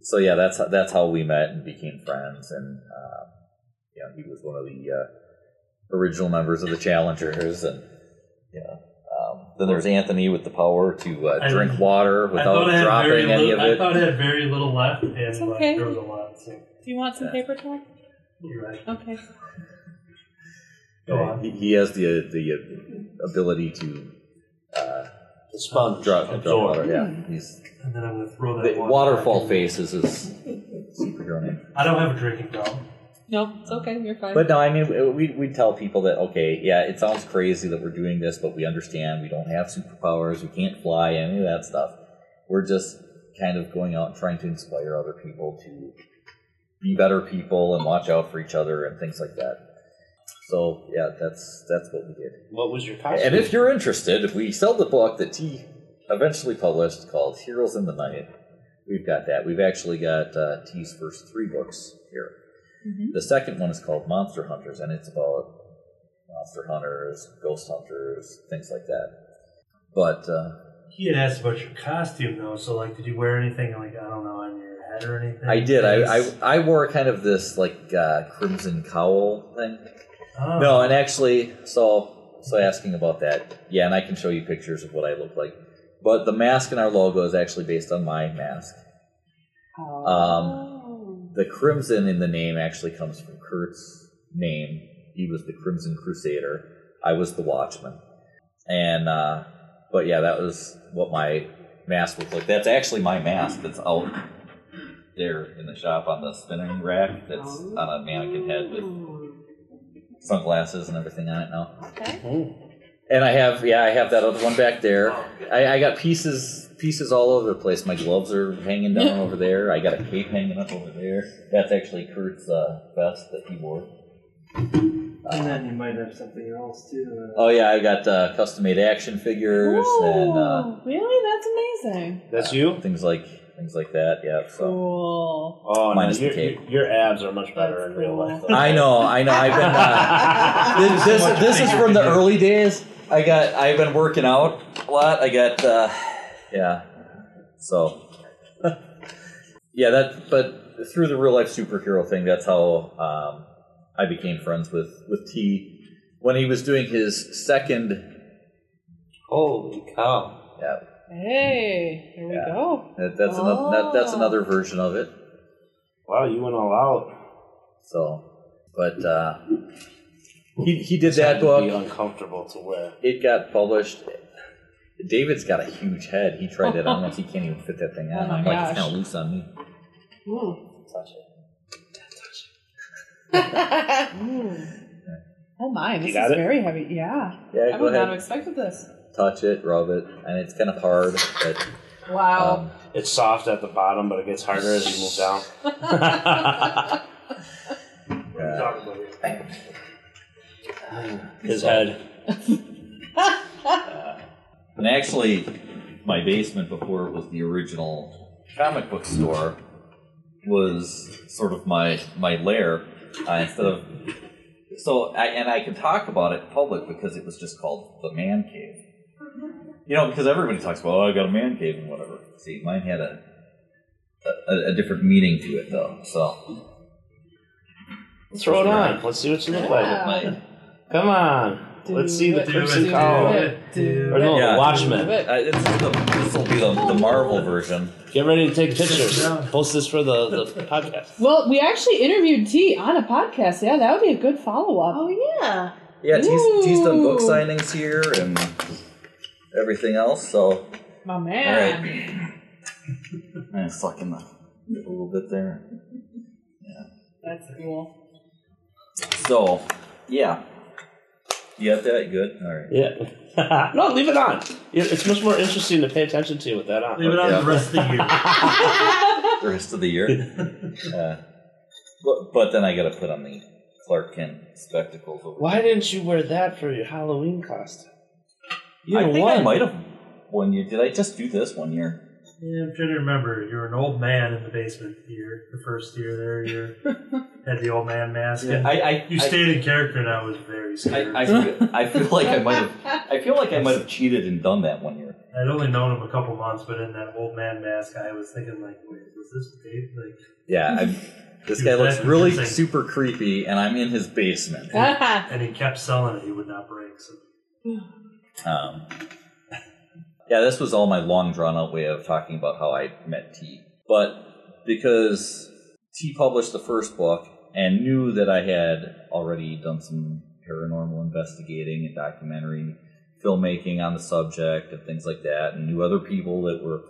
so yeah, that's how, that's how we met and became friends. And um, you know, he was one of the uh, original members of the Challengers, and you know. Um, then there's Anthony with the power to uh, I- drink water without thought I had dropping any little, of it. I thought I had very little left, and It's like, okay. there was a lot. So Do you want some Yeah. paper towel? you're right. Okay. Go on. He, he has the the ability to uh, The sponge drop, drop absorb. water. Yeah, he's And then I'm going to throw that the water waterfall back in. face is his superhero name. I don't have a drinking problem. No, it's okay. You're fine. But no, I mean we we tell people that okay, yeah, it sounds crazy that we're doing this, but we understand we don't have superpowers, we can't fly, any of that stuff. We're just kind of going out and trying to inspire other people to be better people and watch out for each other and things like that. So yeah, that's that's what we did. What was your costume? And if you're interested, we sell the book that Tea eventually published called Heroes in the Night. We've got that. We've actually got uh, Tea's first three books here. Mhm. The second one is called Monster Hunters, and it's about monster hunters, ghost hunters, things like that. But uh, He had asked about your costume though, so like, did you wear anything like I don't know on your head or anything? I did. I, I I wore kind of this like uh, crimson cowl thing. Oh. No, and actually, so so asking about that, yeah, and I can show you pictures of what I look like. But the mask in our logo is actually based on my mask. Oh. Um, the crimson in the name actually comes from Kurt's name. He was the Crimson Crusader. I was the Watchman. And uh, but yeah, that was what my mask looked like. That's actually my mask that's out there in the shop on the spinning rack. That's on a mannequin head with sunglasses and everything on it now. okay. Hmm. And I have, yeah, I have that other one back there. I, I got pieces, pieces all over the place. My gloves are hanging down over there. I got a cape hanging up over there. That's actually Kurt's uh, vest that he wore. And then you might have something else too. uh, Oh yeah, I got uh, custom-made action figures and uh, Oh, really? That's amazing. That's you? things like things like that. Yeah. So Cool. Oh, no, Minus the your, cape. your abs are much better That's in real cool. life. though. I know, I know. I've been. Uh, this this, this is from the early days. I got. I've been working out a lot. I got. Uh, yeah. So. yeah, that. But through the real life superhero thing, that's how um, I became friends with with Tea when he was doing his second. Holy cow. Yeah, Hey, here we Yeah. go. that, that's another. That, that's Oh. another version of it. Wow, you went all out. So, but uh, he he did It's had that to book. Be uncomfortable to wear. it got published. David's got a huge head. He tried it on once. He can't even fit that thing on. Oh my I'm like, gosh. it's kind of loose on me. Touch it. Touch it. oh my, this is it? very heavy. Yeah. Yeah, I would not have expected this. Touch it, rub it, and it's kind of hard. But Wow. um, It's soft at the bottom, but it gets harder as you move down. what yeah. about here? His head. And actually, my basement before it was the original comic book store was sort of my my lair uh, instead of so I, and I can talk about it in public because it was just called the man cave. You know, because everybody talks about oh I got a man cave and whatever. See, mine had a a, a different meaning to it though. So let's Throw it on. Let's see what you look like at night. Come on. Let's see the Do it, Crimson do Cowl. it, do Or no, Yeah. the Watchmen. uh, this will be the, the Marvel version. Get ready to take pictures. Post this for the, the podcast. Well, we actually interviewed Tea on a podcast. Yeah, that would be a good follow up. Oh yeah. Yeah, Tea's, Tea's done book Ooh. signings here and everything else. So My man. I'm sucking the a little bit there. Yeah. That's cool. So, yeah. You have that? Good? Alright. Yeah. no, leave it on. Yeah, It's much more interesting to pay attention to with that on. Leave it on Yeah. the rest of the year. The rest of the year. uh, but, but then I gotta put on the Clark Kent spectacles over Why didn't you wear that for your Halloween costume? You I think won. I might have one year. Did I just do this one year? Yeah, I'm trying to remember. You were an old man in the basement year, the first year there. You had the old man mask. and I, I, you I, stayed in character, and I was very scared. I, I, feel, I feel like I might have. I feel like I might have cheated and done that one year. I'd only known him a couple months, but in that old man mask, I was thinking like, wait, was this Dave? Like, Yeah, I'm, this guy looks really super creepy, and I'm in his basement. and he kept selling it. He would not break. So Um, yeah, this was all my long drawn out way of talking about how I met Tea. But because Tea published the first book and knew that I had already done some paranormal investigating and documentary filmmaking on the subject and things like that, and knew other people that were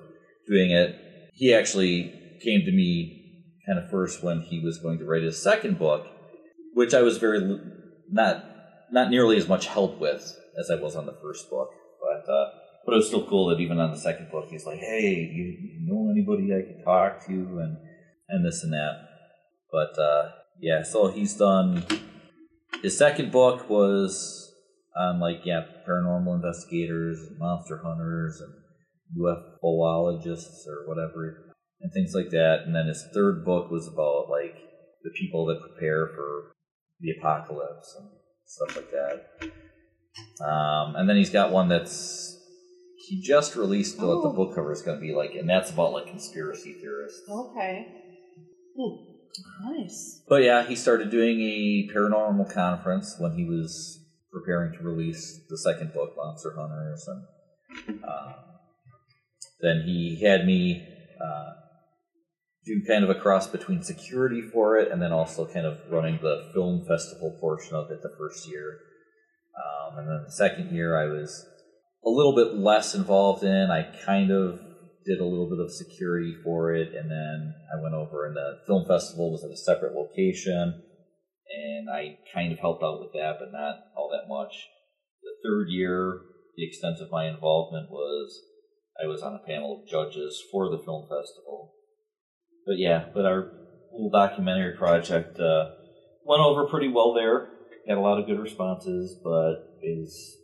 doing it, he actually came to me kind of first when he was going to write his second book, which I was very not not nearly as much help with as I was on the first book, but uh, but it was still cool that even on the second book he's like, hey, you, you know anybody I can talk to and and this and that. But uh, yeah, so he's done. His second book was on like yeah, paranormal investigators, monster hunters, and UFOologists or whatever, and things like that. And then his third book was about like the people that prepare for the apocalypse and stuff like that. Um, and then he's got one that's he just released what the Oh. book cover is going to be like, and that's about like conspiracy theorists. Okay. Nice. But yeah, he started doing a paranormal conference when he was preparing to release the second book, Monster Hunters, and um, then he had me uh, do kind of a cross between security for it and then also kind of running the film festival portion of it the first year. Um, and then the second year, I was a little bit less involved in. I kind of did a little bit of security for it, and then I went over, and the film festival was at a separate location, and I kind of helped out with that, but not all that much. The third year, the extent of my involvement was I was on a panel of judges for the film festival. But yeah, but our little documentary project uh, went over pretty well there. Had a lot of good responses, but is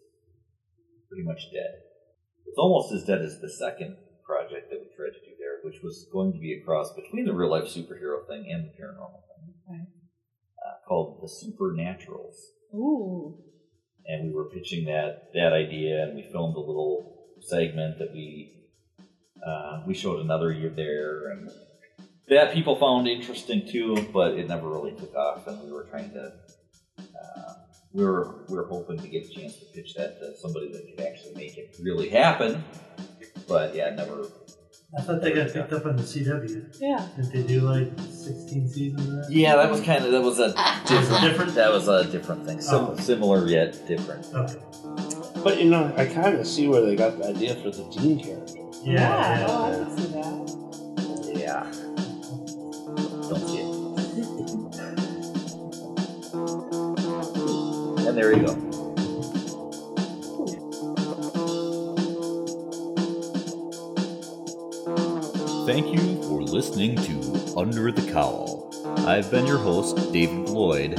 pretty much dead. It's almost as dead as the second project that we tried to do there, which was going to be a cross between the real life superhero thing and the paranormal thing, Okay. uh, called the Supernaturals. Ooh. And we were pitching that that idea, and we filmed a little segment that we uh, we showed another year there, and that people found interesting too, but it never really took off, and we were trying to. Uh, we were we were hoping to get a chance to pitch that to somebody that could actually make it really happen, but yeah, it never. I thought they got picked up on the CW. Yeah. Did they do like 16 seasons of that? Yeah, that was kind of that was a different Different? that was a different thing. Sim- Oh. Similar yet different. Okay. But you know, I kind of see where they got the idea for the Dean character. Yeah. yeah, Oh, I yeah. There you go. Thank you for listening to Under the Cowl. I've been your host, David Lloyd.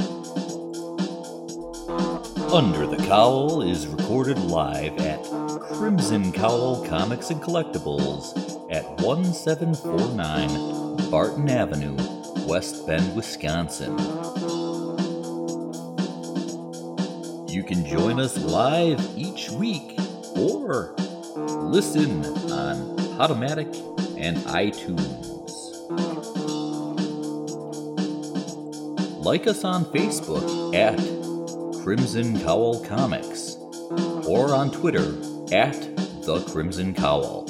Under the Cowl is recorded live at Crimson Cowl Comics and Collectibles at 1749 Barton Avenue, West Bend, Wisconsin. You can join us live each week or listen on Podomatic and iTunes. Like us on Facebook at Crimson Cowl Comics or on Twitter at The Crimson Cowl.